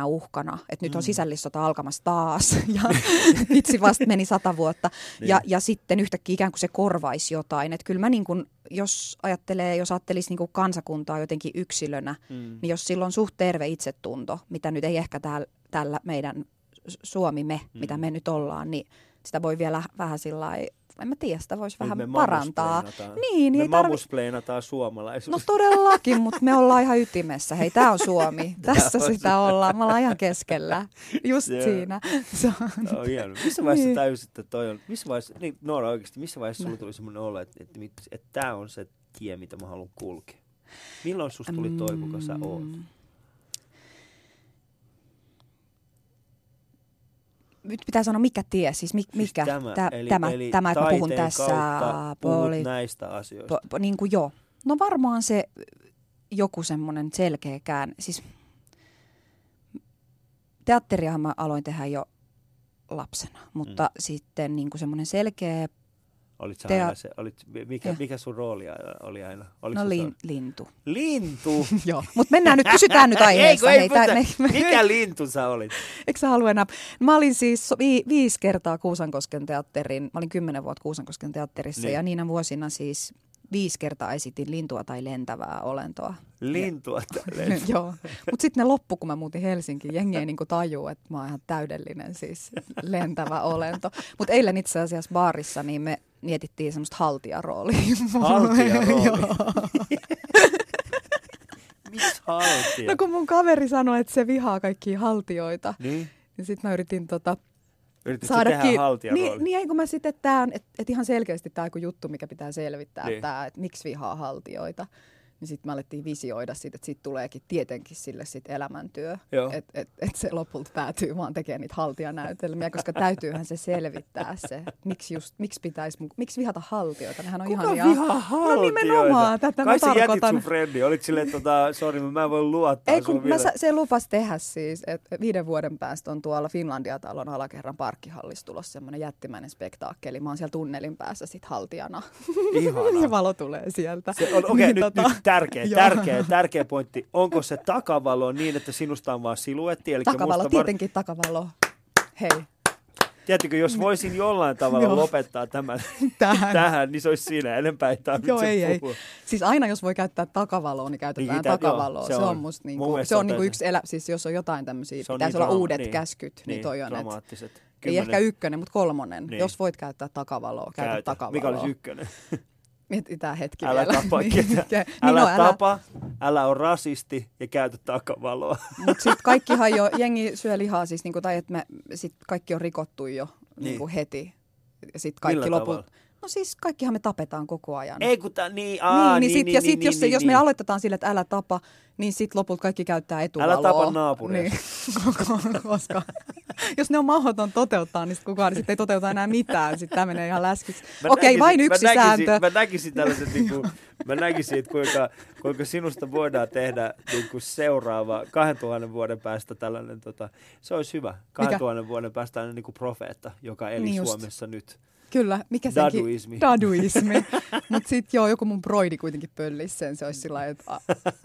uhkana, että nyt on mm. sisällissota alkamassa taas (laughs) ja (laughs) vitsi vasta meni sata vuotta niin. ja, ja sitten yhtäkkiä ikään kuin se korvaisi jotain, että kyllä mä niin kuin, jos ajattelee, jos ajattelisi niin kuin kansakuntaa jotenkin yksilönä, mm. niin jos silloin suht terve itsetunto, mitä nyt ei ehkä täällä, tällä meidän Suomi me, mm. mitä me nyt ollaan, niin sitä voi vielä vähän sillä en mä tiedä, sitä voisi vähän parantaa. Niin, me ei tarvi... suomalaisuus. No todellakin, mutta me ollaan ihan ytimessä. Hei, tämä on Suomi. (laughs) Tässä on sitä ollaan. Me ollaan ihan keskellä. Just yeah. siinä. (laughs) Se on... Hieno. Missä (laughs) vaiheessa niin. täysit, että toi on... Missä vaiheessa, niin Noora oikeasti, missä vaiheessa sulla tuli semmoinen olo, että, että, että, että tämä on se tie, mitä mä haluan kulkea? Milloin susta tuli toi, kuka sä oot? Nyt pitää sanoa mikä tie, siis mi, siis mikä, siis tämä, tä, eli, tämä, eli tämä, että mä puhun tässä. Poli, näistä asioista. Po, po, niin kuin joo. No varmaan se joku semmoinen selkeäkään, siis teatteriahan mä aloin tehdä jo lapsena, mutta mm. sitten niin kuin semmoinen selkeä Olit sä aina se, olit, mikä, mikä sun rooli oli aina? Oliko no lin, lintu. Lintu? (laughs) Joo, mutta mennään nyt, pysytään nyt aiheessa. (laughs) ei, ei, Hei, me, me, (laughs) mikä lintu sä olit? Eikö sä halua enää? Mä olin siis vi, viisi kertaa Kuusankosken teatterin, mä olin kymmenen vuotta Kuusankosken teatterissa niin. ja niinä vuosina siis viisi kertaa esitin lintua tai lentävää olentoa. Lintua tai lentävää? Joo, mutta sitten ne loppu, kun mä muutin Helsinkiin. Jengi ei niinku tajuu, että mä oon ihan täydellinen siis lentävä olento. Mutta eilen itse asiassa baarissa niin me mietittiin semmoista haltijaroolia. (laughs) Haltijaroolia? (laughs) (laughs) Miksi haltija? No kun mun kaveri sanoi, että se vihaa kaikkia haltioita. Niin? Niin sitten mä yritin tota, Yritit saadakin, tehdä niin, niin ei kun mä sitten, että et, et ihan selkeästi tämä on juttu, mikä pitää selvittää, niin. että et miksi vihaa haltioita niin sitten me alettiin visioida siitä, että siitä tuleekin tietenkin sille sit elämäntyö. Että et, et se lopulta päätyy vaan tekemään niitä haltijanäytelmiä, koska täytyyhän se selvittää se, miksi, just, miksi, pitäisi, miksi vihata haltioita. Nehän on Kuka ihan vihaa haltioita? No nimenomaan, tätä Kai mä tarkoitan. Kai jätit sun frendi, olit silleen, tota, sori, mä en voi luottaa Ei, kun mä, se lupas tehdä siis, että viiden vuoden päästä on tuolla Finlandia-talon alakerran parkkihallissa tulossa semmoinen jättimäinen spektaakkeli. Mä oon siellä tunnelin päässä sit haltijana. Ihanaa. (laughs) ja valo tulee sieltä. Okei, okay, niin, nyt, tota... nyt tärkeä, tärkeä, tärkeä pointti. Onko se takavalo niin, että sinusta on vaan siluetti? Eli takavalo, musta tietenkin var... takavalo. Hei. Tiedätkö, jos voisin jollain tavalla lopettaa tämän (laughs) tähän. tähän, niin se olisi siinä enempää ei Joo, ei, ei. Siis aina jos voi käyttää takavaloa, niin käytetään niin, takavaloa. Joo, se, se on, on musta niinku, se on niinku yksi elä, siis jos on jotain tämmöisiä, pitäisi niin olla uudet niin, käskyt, niin, niin toi on, dramaattiset. Ei ehkä ykkönen, mutta kolmonen. Niin. Jos voit käyttää takavaloa, käytä, käytä. takavaloa. Mikä olisi ykkönen? (laughs) Mietitään hetki älä vielä. Tapa (laughs) niin, älä no, tapa, älä... älä ole rasisti ja käytä takavaloa. Mutta sitten kaikkihan (laughs) jo, jengi syö lihaa siis, niinku, tai että sit kaikki on rikottu jo niin. Niinku heti. Ja sitten kaikki loput. No siis kaikkihan me tapetaan koko ajan. Ei kun tää, niin, aa, niin, niin, sit, niin, ja niin, sit, niin, jos, niin, jos niin. me aloitetaan sille, että älä tapa, niin sit lopulta kaikki käyttää etuvaloa. Älä tapa naapuria. Niin, (laughs) koska (laughs) jos ne on mahdoton toteuttaa, niin sitten kukaan niin sit ei toteuta enää mitään. Sitten tämä menee ihan läskiksi. Okei, vain yksi mä näkisin, sääntö. Mä näkisin tällaiset, niin kuin, mä näkisin, että kuinka, kuinka sinusta voidaan tehdä niin kuin seuraava 2000 vuoden päästä tällainen, tota, se olisi hyvä. 2000 Mikä? vuoden päästä niin kuin profeetta, joka eli niin Suomessa nyt. Kyllä, mikä senkin? Daduismi. Daduismi. (laughs) Mutta sitten joo, joku mun broidi kuitenkin pöllisi sen. Se olisi sillä että a,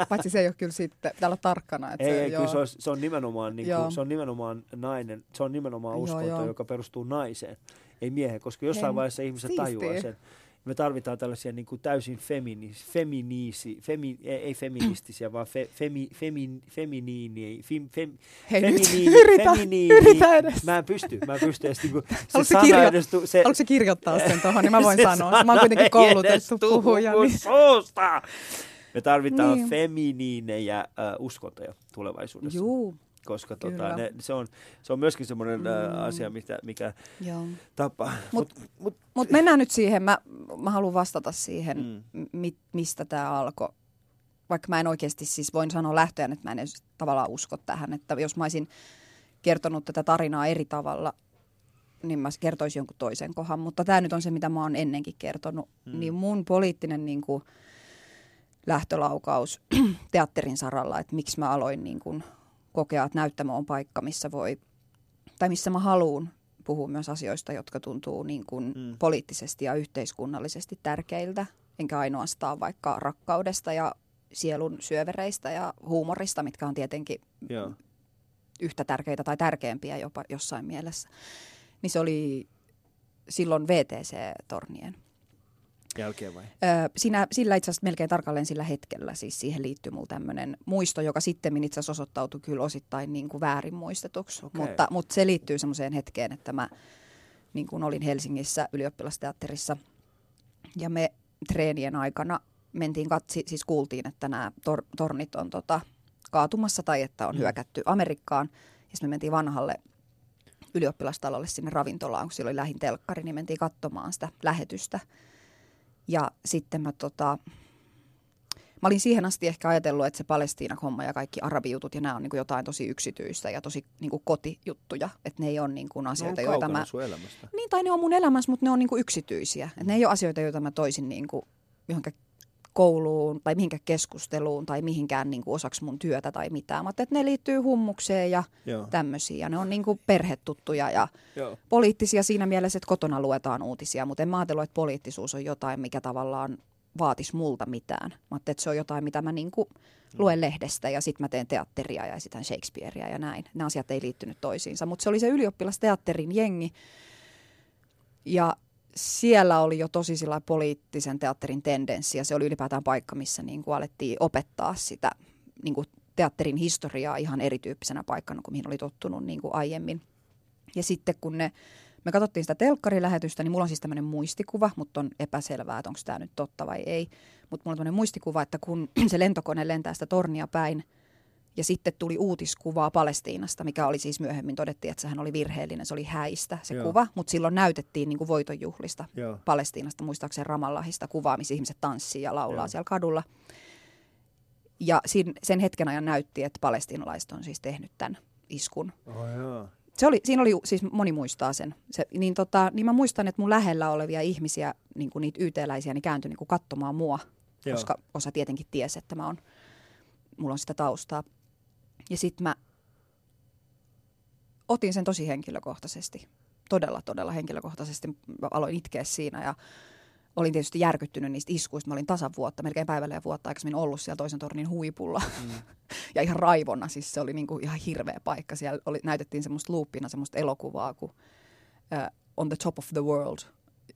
paitsi se ei ole kyllä sitten, täällä tarkkana. Että ei, se, ei joo. kyllä se, olisi, se, on nimenomaan, niin kuin, se on nimenomaan nainen, se on nimenomaan uskonto, joo, joo. joka perustuu naiseen, ei miehen, koska jossain ei, vaiheessa ihmiset tajuaa sen me tarvitaan tällaisia niin kuin täysin feminis, feminiisi, femi, ei feministisiä, vaan fe, femi, femi, feminiini, fem, fem, Hei feminiini, (laughs) nyt, yritä, feminiini. yritä edes. Mä en pysty, mä en pysty edes. Niin kuin, (laughs) se sana kirjo- edes, se, Haluatko se kirjoittaa sen tuohon, niin mä (laughs) voin sanoa. Mä oon kuitenkin koulutettu puhuja. Niin. Suusta. Me tarvitaan niin. feminiinejä uh, uskontoja tulevaisuudessa. Juu koska tota, ne, se, on, se on myöskin semmoinen mm. asia, mitä, mikä Joo. tapaa. Mutta mut, mut, mut mennään nyt siihen, mä, mä haluan vastata siihen, mm. mi, mistä tämä alkoi. Vaikka mä en oikeasti siis voin sanoa lähtöön, että mä en edes tavallaan usko tähän, että jos mä olisin kertonut tätä tarinaa eri tavalla, niin mä kertoisin jonkun toisen kohan. Mutta tämä nyt on se, mitä mä oon ennenkin kertonut. Mm. Niin mun poliittinen niin kuin, lähtölaukaus (clears throat) teatterin saralla, että miksi mä aloin niin kuin, kokea, että näyttämö on paikka, missä voi tai missä mä haluan puhua myös asioista, jotka tuntuu niin kuin mm. poliittisesti ja yhteiskunnallisesti tärkeiltä, enkä ainoastaan vaikka rakkaudesta ja sielun syövereistä ja huumorista, mitkä on tietenkin Joo. yhtä tärkeitä tai tärkeämpiä jopa jossain mielessä. Niin se oli silloin VTC-tornien jälkeen vai? Öö, siinä, sillä itse asiassa melkein tarkalleen sillä hetkellä, siis siihen liittyy mulla tämmöinen muisto, joka sitten itse asiassa osoittautui kyllä osittain niin kuin väärin muistetuksi. Okay. Mutta, mutta se liittyy semmoiseen hetkeen, että mä niin kuin olin Helsingissä ylioppilasteatterissa ja me treenien aikana mentiin katsi, siis kuultiin, että nämä tor- tornit on tota, kaatumassa tai että on mm. hyökätty Amerikkaan. Ja sitten me mentiin vanhalle ylioppilastalolle sinne ravintolaan, kun silloin lähin telkkari, niin mentiin katsomaan sitä lähetystä. Ja sitten mä tota, Mä olin siihen asti ehkä ajatellut, että se Palestiina-homma ja kaikki arabijutut ja nämä on niin kuin jotain tosi yksityistä ja tosi niin kuin kotijuttuja. Että ne ei ole niin kuin asioita, joita mä... elämästä. Niin, tai ne on mun elämässä, mutta ne on niin kuin yksityisiä. Että ne ei ole asioita, joita mä toisin niin kuin johonkin kouluun tai mihinkään keskusteluun tai mihinkään niin kuin osaksi mun työtä tai mitään. Mutta että ne liittyy hummukseen ja tämmöisiä. Ja ne on niin kuin perhetuttuja ja Joo. poliittisia siinä mielessä, että kotona luetaan uutisia. Mutta en mä ajatellut, että poliittisuus on jotain, mikä tavallaan vaatisi multa mitään. Mä että se on jotain, mitä mä niin kuin luen lehdestä ja sitten mä teen teatteria ja esitän Shakespearea ja näin. Nämä asiat ei liittynyt toisiinsa. Mutta se oli se ylioppilasteatterin jengi. Ja siellä oli jo tosi poliittisen teatterin tendenssi ja se oli ylipäätään paikka, missä niin kuin alettiin opettaa sitä niin kuin teatterin historiaa ihan erityyppisenä paikkana kuin mihin oli tottunut niin kuin aiemmin. Ja sitten kun ne, me katsottiin sitä telkkarilähetystä, niin mulla on siis tämmöinen muistikuva, mutta on epäselvää, että onko tämä nyt totta vai ei. Mutta mulla on tämmöinen muistikuva, että kun (clears throat) se lentokone lentää sitä tornia päin, ja sitten tuli uutiskuvaa Palestiinasta, mikä oli siis myöhemmin todettiin, että sehän oli virheellinen, se oli häistä se Joo. kuva, mutta silloin näytettiin niin kuin voitonjuhlista Joo. Palestiinasta, muistaakseni Ramallahista kuvaa, missä ihmiset tanssii ja laulaa Joo. siellä kadulla. Ja sen hetken ajan näytti, että palestiinalaiset on siis tehnyt tämän iskun. Oh, Se oli, siinä oli, siis moni muistaa sen. Se, niin, tota, niin mä muistan, että mun lähellä olevia ihmisiä, niin kuin niitä yteläisiä, niin kääntyi niin kuin katsomaan mua, Joo. koska osa tietenkin tiesi, että mä on, mulla on sitä taustaa. Ja sitten mä otin sen tosi henkilökohtaisesti. Todella, todella henkilökohtaisesti. Mä aloin itkeä siinä ja olin tietysti järkyttynyt niistä iskuista. Mä olin tasan vuotta, melkein päivällä ja vuotta aikaisemmin ollut siellä toisen tornin huipulla. Mm. (laughs) ja ihan raivona, siis se oli niinku ihan hirveä paikka. Siellä oli, näytettiin semmoista luuppina semmoista elokuvaa kuin uh, On the Top of the World,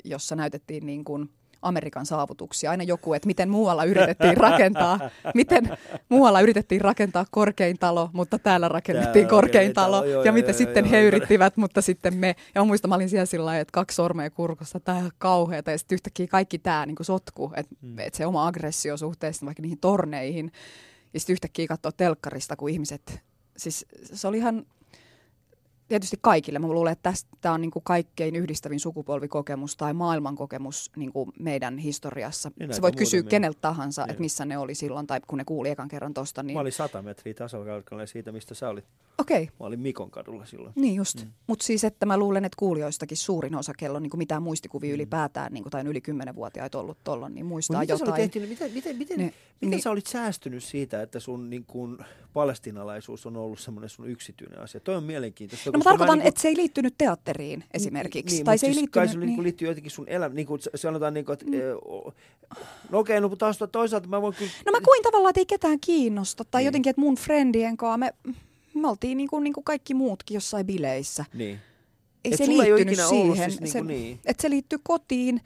jossa näytettiin niin kuin – Amerikan saavutuksia. Aina joku, että miten muualla yritettiin rakentaa, miten muualla yritettiin rakentaa korkein talo, mutta täällä rakennettiin täällä korkein talo. talo. Joo, ja miten joo, sitten joo, he joo. yrittivät, mutta sitten me. Ja mä muistan, mä olin siellä sillä että kaksi sormea kurkussa, tämä on kauheata. Ja sitten yhtäkkiä kaikki tämä niin sotku, että hmm. et se oma aggressio suhteessa vaikka niihin torneihin. Ja sitten yhtäkkiä katsoa telkkarista, kun ihmiset, siis se oli ihan tietysti kaikille. Mä luulen, että tästä on niin kuin kaikkein yhdistävin sukupolvikokemus tai maailmankokemus niin kuin meidän historiassa. Niin Se voit kysyä keneltä tahansa, niin. että missä ne oli silloin tai kun ne kuuli ekan kerran tosta. Niin... Mä olin sata metriä tasokalkalle siitä, mistä sä olit. Okei. Okay. Mä olin Mikon kadulla silloin. Niin just. Mm. Mutta siis, että mä luulen, että kuulijoistakin suurin osa, kello niin kuin mitään muistikuvia mm. ylipäätään, niin kuin, tai yli kymmenenvuotiaita ollut tuolloin, niin muistaa Mut jotain. Tehty, miten, miten, miten, niin, miten niin, sä olit säästynyt siitä, että sun niin kuin, palestinalaisuus on ollut semmoinen sun yksityinen asia? Toi on mielenkiintoista. No mä tarkoitan, niin että se ei liittynyt teatteriin esimerkiksi. Niin, tai se ei siis liittynyt, kai se niin. liittyy jotenkin sun elämään, niin kuin sanotaan, niin kuin, että, mm. no okei, okay, no taas toisaalta mä voin kyllä... No mä koin tavallaan, että ei ketään kiinnosta, tai niin. jotenkin, että mun friendien kanssa me, me oltiin niin kuin, niin kuin kaikki muutkin jossain bileissä. Niin. Ei et se liittynyt ei siihen. Siis niin se, niin. Että se liittyy kotiin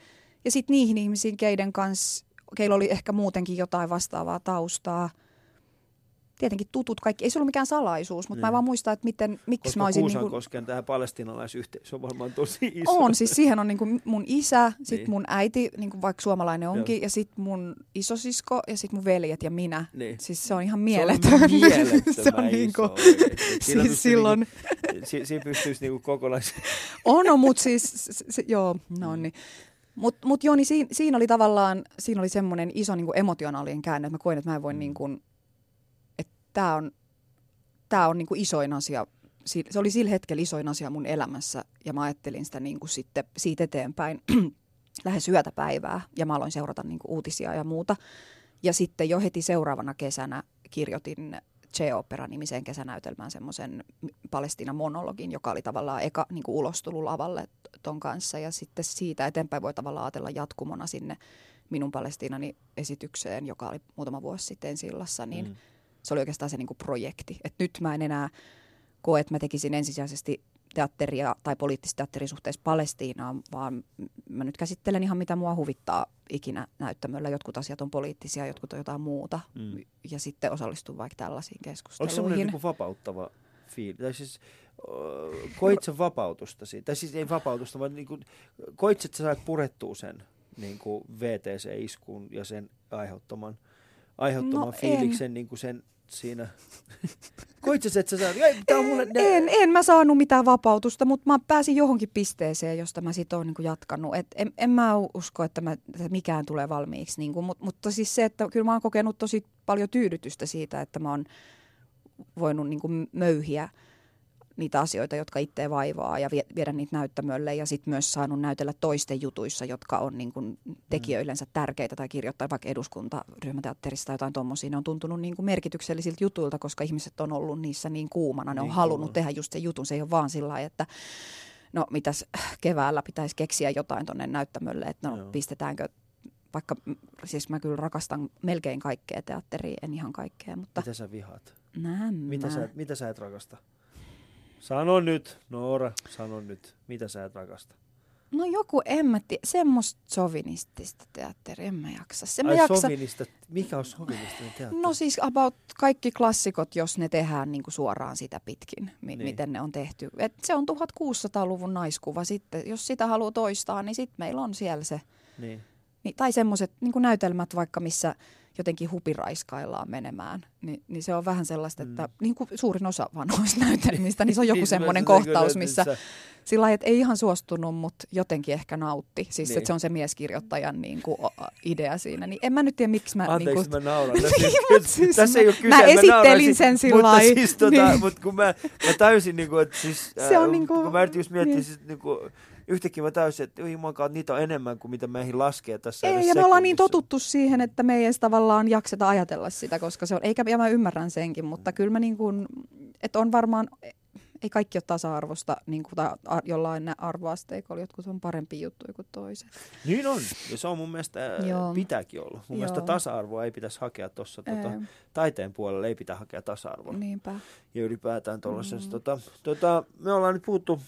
ja sitten niihin ihmisiin, keiden kanssa, keillä oli ehkä muutenkin jotain vastaavaa taustaa – tietenkin tutut kaikki. Ei se ollut mikään salaisuus, mutta niin. mä vaan muistan, että miten, miksi Koska mä olisin... Koska niin kuin... tähän palestinalaisyhteisö on varmaan tosi iso. On, siis siihen on niin kuin mun isä, sit niin. mun äiti, niin kuin vaikka suomalainen onkin, Joo. ja sitten mun isosisko, ja sitten mun veljet ja minä. Niin. Siis se on ihan mieletön. Se on mieletön (laughs) se on niin kuin, siis silloin... Niin kuin, siinä pystyisi niin kokonais... (laughs) on, no, mutta siis, se, joo, no niin. Mutta mut joo, niin siinä, siinä oli tavallaan, siinä oli semmoinen iso niin kuin emotionaalinen käänne, että mä koin, että mä en voi mm. niin kuin, tämä on, tää on niinku isoin asia. Se oli sillä hetkellä isoin asia mun elämässä ja mä ajattelin sitä niinku sitten siitä eteenpäin (clears throat) lähes yötä päivää ja mä aloin seurata niinku uutisia ja muuta. Ja sitten jo heti seuraavana kesänä kirjoitin Che-opera-nimiseen kesänäytelmään semmoisen Palestiinan monologin, joka oli tavallaan eka niin kuin ulostulu lavalle ton kanssa. Ja sitten siitä eteenpäin voi tavallaan ajatella jatkumona sinne minun Palestiinani esitykseen, joka oli muutama vuosi sitten sillassa, niin mm. Se oli oikeastaan se niin kuin projekti. Et nyt mä en enää koe, että mä tekisin ensisijaisesti teatteria tai poliittista teatterin suhteessa Palestiinaan, vaan mä nyt käsittelen ihan mitä mua huvittaa ikinä näyttämöllä. Jotkut asiat on poliittisia, jotkut on jotain muuta. Mm. Ja sitten osallistun vaikka tällaisiin keskusteluihin. Onko semmoinen niin vapauttava fiili? Tai siis, koit sä vapautusta siitä? Tai siis ei vapautusta, vaan niin kuin, koit että sä sait purettua sen niin kuin VTC-iskun ja sen aiheuttaman, aiheuttaman no fiiliksen niin kuin sen siinä? (laughs) Koit sä, että sä saat, tää on mulle... En, en mä saanut mitään vapautusta, mutta mä pääsin johonkin pisteeseen, josta mä sit oon niin jatkanut. Et en, en mä usko, että, mä, että mikään tulee valmiiksi. Niin kuin, mutta, mutta siis se, että kyllä mä oon kokenut tosi paljon tyydytystä siitä, että mä oon voinut niin kuin möyhiä – niitä asioita, jotka itse vaivaa ja viedä niitä näyttämölle ja sitten myös saanut näytellä toisten jutuissa, jotka on niin kuin tekijöillensä tärkeitä tai kirjoittaa vaikka eduskuntaryhmäteatterista tai jotain tuommoisia. Ne on tuntunut niin kuin merkityksellisiltä jutuilta, koska ihmiset on ollut niissä niin kuumana. Ne niin on halunnut kuuma. tehdä just sen jutun. Se ei ole vaan sillä että no mitäs keväällä pitäisi keksiä jotain tuonne näyttämölle, että no Joo. pistetäänkö vaikka, siis mä kyllä rakastan melkein kaikkea teatteria, en ihan kaikkea, mutta... Mitä sä vihaat? Näin mitä sä, mitä sä et rakasta? Sano nyt, Noora, sano nyt. Mitä sä et rakasta? No joku, en mä tiedä, semmoista sovinistista teatteria, en mä jaksa. Se Ai jaksa... sovinista, mikä on sovinistinen teatteri? No siis about kaikki klassikot, jos ne tehdään niin kuin suoraan sitä pitkin, mi- niin. miten ne on tehty. Et se on 1600-luvun naiskuva sitten, jos sitä haluaa toistaa, niin sitten meillä on siellä se. Niin. Niin, tai semmoiset niin näytelmät vaikka, missä jotenkin hupiraiskaillaan menemään, niin, niin se on vähän sellaista, että mm. niin kuin suurin osa vanhoista (laughs) näytelmistä, niin se on joku niin, semmoinen kohtaus, missä sillä lailla, että ei ihan suostunut, mutta jotenkin ehkä nautti. Siis niin. että se on se mieskirjoittajan niin kuin, idea siinä. Niin en mä nyt tiedä, miksi mä... Anteeksi, niin kuin... mä nauran. No, (laughs) siis, siis, tässä ei ole kyse, mä, mä esittelin sen sillä Mutta siis, tota, niin. mut kun mä, mä täysin, niin kuin, että siis, se on äh, niin kuin, kun mä yritin just miettiä, niin. siis, niin kuin, yhtäkkiä mä täysin, että jumakaan, niitä on enemmän kuin mitä meihin laskee tässä Ei, ja me ollaan niin totuttu siihen, että me ei edes tavallaan jakseta ajatella sitä, koska se on, eikä, ja mä ymmärrän senkin, mutta kyllä mä niin kuin, että on varmaan, ei kaikki ole tasa-arvosta niin kuin, tai jollain arvoasteikolla, jotkut on parempi juttu kuin toiset. Niin on, ja se on mun mielestä Joo. pitääkin olla. Mun Joo. mielestä tasa-arvoa ei pitäisi hakea tuossa tuota, taiteen puolella, ei pitää hakea tasa-arvoa. Niinpä. Ja ylipäätään tuollaisessa, mm. tota, tota, me ollaan nyt puhuttu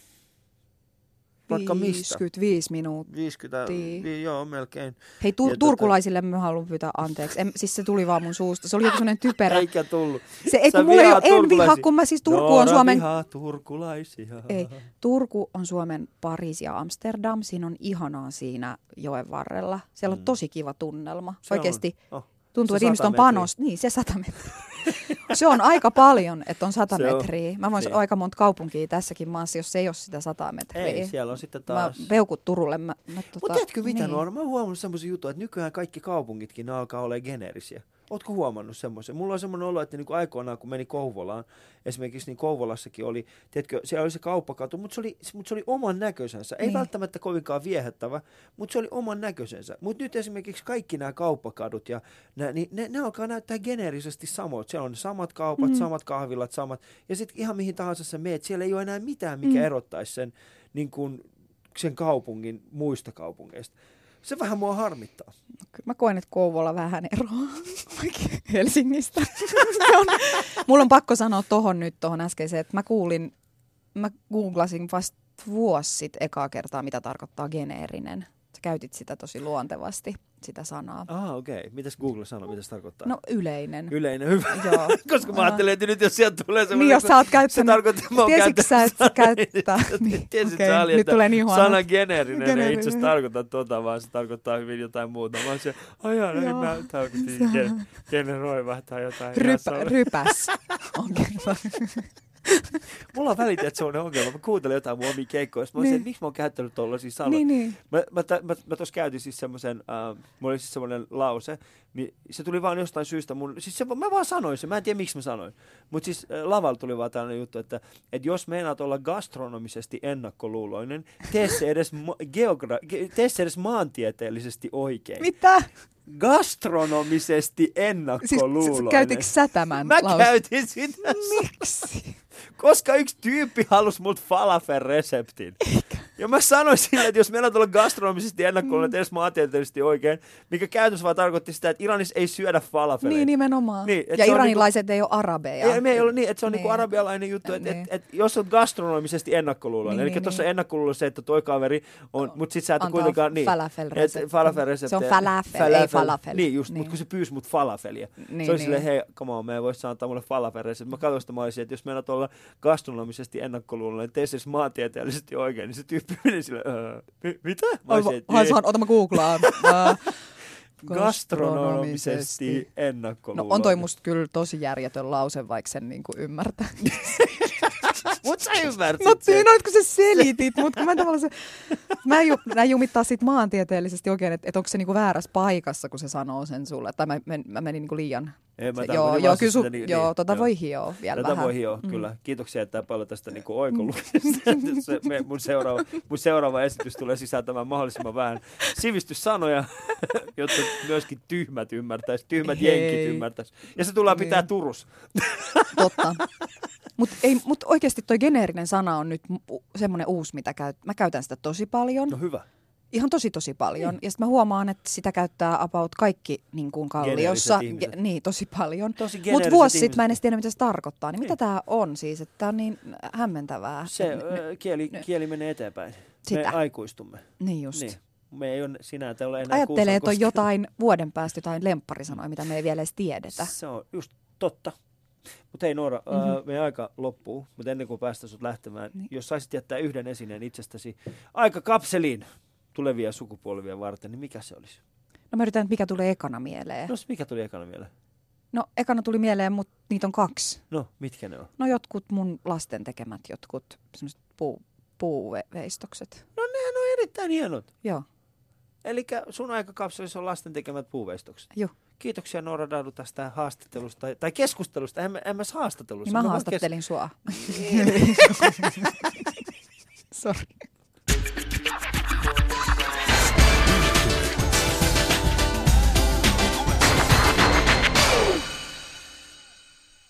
vaikka mistä. 55 minuuttia. 50, vi, joo, melkein. Hei, tu- turkulaisille mä haluan pyytää anteeksi. En, siis se tuli vaan mun suusta. Se oli joku sellainen typerä. Eikä tullut. Se, ei, kun mulla ei ole, en viha, kun mä siis Turku Noora on Suomen... vihaa turkulaisia. Ei, Turku on Suomen Pariisi ja Amsterdam. Siinä on ihanaa siinä joen varrella. Siellä on mm. tosi kiva tunnelma. Se Oikeasti. On. Oh. Tuntuu, että ihmiset on panost. Niin, se sata metriä. Se on aika paljon, että on sata metriä. Mä voisin niin. aika monta kaupunkia tässäkin maassa, jos se ei ole sitä sata metriä. Ei, siellä on sitten taas... Mä peukut Turulle. Mä, mä, tota, Mutta tiedätkö mitä, niin. Nuora? Mä oon huomannut semmoisen jutun, että nykyään kaikki kaupungitkin alkaa olla geneerisiä. Ootko huomannut semmoisen? Mulla on semmoinen olo, että niin aikoinaan kun meni Kouvolaan, esimerkiksi niin Kouvolassakin oli, tiedätkö, siellä oli se kauppakatu, mutta se oli, mutta se oli oman näköisensä. Ei niin. välttämättä kovinkaan viehättävä, mutta se oli oman näköisensä. Mutta nyt esimerkiksi kaikki nämä kauppakadut, ja nää, niin ne, ne alkaa näyttää geneerisesti samoin. Siellä on samat kaupat, mm. samat kahvilat, samat. Ja sitten ihan mihin tahansa sä meet, siellä ei ole enää mitään, mikä mm. erottaisi sen, niin kuin, sen kaupungin muista kaupungeista. Se vähän mua harmittaa. Kyllä mä koen, että Kouvola vähän eroaa (laughs) Helsingistä. on, mulla on pakko sanoa tohon nyt tuohon äskeiseen, että mä kuulin, mä googlasin vasta vuosi sitten ekaa kertaa, mitä tarkoittaa geneerinen. Käytit sitä tosi luontevasti sitä sanaa. Ah, okei. Okay. Mitäs Google sanoo, mitä se tarkoittaa? No yleinen. Yleinen, hyvä. Joo. (laughs) Koska mä ajattelin, että nyt jos sieltä tulee semmoinen... Niin, jos sä oot käyttänyt... Se tarkoittaa, että mä oon käyttänyt... sä, että käyttää... (laughs) niin, Tiesit okay. sä nyt tulee niin huono. sana geneerinen, geneerinen. ei itse asiassa tarkoita tota, vaan se tarkoittaa hyvin jotain muuta. Mä oon se, ajaa, näin mä tarkoitin generoiva tai jotain. Rypä, rypäs. (laughs) Okay. (laughs) Mulla on välillä että on ongelma. Mä kuuntelen jotain mun omia keikkoja. Mä niin. että miksi mä oon käyttänyt tollasia sanoja. Niin, niin. Mä, mä, mä, mä, mä tuossa käytin siis semmoisen, äh, mulla oli siis semmoinen lause, niin se tuli vaan jostain syystä mun, siis se, mä vaan sanoin sen, mä en tiedä miksi mä sanoin, mutta siis äh, lavalla tuli vaan tällainen juttu, että, että jos meinaat olla gastronomisesti ennakkoluuloinen, tee se edes, ma- geogra- ge- tee se edes maantieteellisesti oikein. Mitä? Gastronomisesti Siis ennakkoluuloinen. käytitkö sä tämän Mä lause? käytin sitä, Miksi? koska yksi tyyppi halusi mut falafel-reseptin. Ja mä sanoin sille, että jos meillä olla gastronomisesti ennakkoluuloinen, edes maantieteellisesti oikein, mikä käytössä vaan tarkoitti sitä, että Iranissa ei syödä falafeleita. Niin nimenomaan. Niin, et ja on iranilaiset ei ole arabeja. Ei, me ei ole niin, että se on niin. niinku Niin. arabialainen juttu, että Niin. et, et, jos on gastronomisesti ennakkoluuloinen, Niin, eli niin, tuossa niin. ennakkoluulo se, että toi kaveri on, mutta sit sä et kuitenkaan, niin, falafel-reseptin. et falafel-reseptejä. Se on falafel, ei falafel. Niin just, niin. Niin. mutta kun se pyysi mut falafelia, Niin, se oli niin. silleen, hei, come on, me ei voisi antaa mulle falafel-resepti. Mä katsoin sitä, mä olisin, että jos meinaat olla gastronomisesti ennakkoluuloinen, tee se edes maantieteellisesti oikein, niin se tyyppi (laughs) meni silleen, öö, mi- mitä? Mä olisin, että "Ei, saan, ota mä googlaan. (laughs) Gastronomisesti No ennakkoluuloinen. on toi musta kyllä tosi järjetön lause, vaikka sen niinku ymmärtää. (laughs) Mut sä ymmärsit No sen. olit, kun sä selitit, mutta kun mä tavallaan se, mä ju, mä jumittaa sit maantieteellisesti oikein, että et onko se niinku väärässä paikassa, kun se sanoo sen sulle. Tai mä, men, mä menin niinku liian. Ei, mä se, joo, joo, sitä kyllä su, niin- joo, niin, tota joo. voi hioa vielä Tätä vähän. voi hioa, mm. kyllä. Kiitoksia, että paljon tästä niin oikoluksesta. (laughs) se, me, mun, seuraava, mun seuraava esitys tulee sisältämään mahdollisimman vähän sivistyssanoja, (laughs) jotta myöskin tyhmät ymmärtäisi, tyhmät Hei. jenkit ymmärtäisi. Ja se tullaan pitää Niin. Turus. Totta. (laughs) Mutta mut oikeasti toi geneerinen sana on nyt semmoinen uusi, mitä käyt, mä käytän sitä tosi paljon. No hyvä. Ihan tosi tosi paljon. Ja sitten mä huomaan, että sitä käyttää about kaikki niin kuin kalliossa. Ihmiset. niin, tosi paljon. Tosi Mutta vuosi sitten mä en edes tiedä, mitä se tarkoittaa. Niin, Niin. mitä tämä on siis? Että tämä on niin hämmentävää. Se Et n- ö, kieli, ne- kieli menee eteenpäin. Sitä. Me aikuistumme. niin just. Niin. Me ei ole sinä, että ole enää Ajattelee, että on jotain vuoden päästä jotain lempparisanoja, mitä me ei vielä edes tiedetä. Se on just totta. Mutta hei Noora, mm-hmm. Mhm. äh, meidän aika loppuu, mutta ennen kuin päästä sut lähtemään, niin. Jos saisit jättää yhden esineen itsestäsi aika kapseliin tulevia sukupolvia varten, niin mikä se olisi? No mä yritän, että mikä tulee ekana mieleen. No mikä tuli ekana vielä? No ekana tuli mieleen, mutta niitä on kaksi. No, mitkä ne on? No jotkut mun lasten tekemät jotkut semmoiset puu, puuveistokset. No nehän on erittäin hienot. Joo, Eli sun aikakapselissa on lasten tekemät puuveistokset. joo. Kiitoksia Noora Daudu tästä haastattelusta tai- keskustelusta. En, mä- en mä haastattelussa. Niin mä vaan haastattelin sua. (laughs) Sori.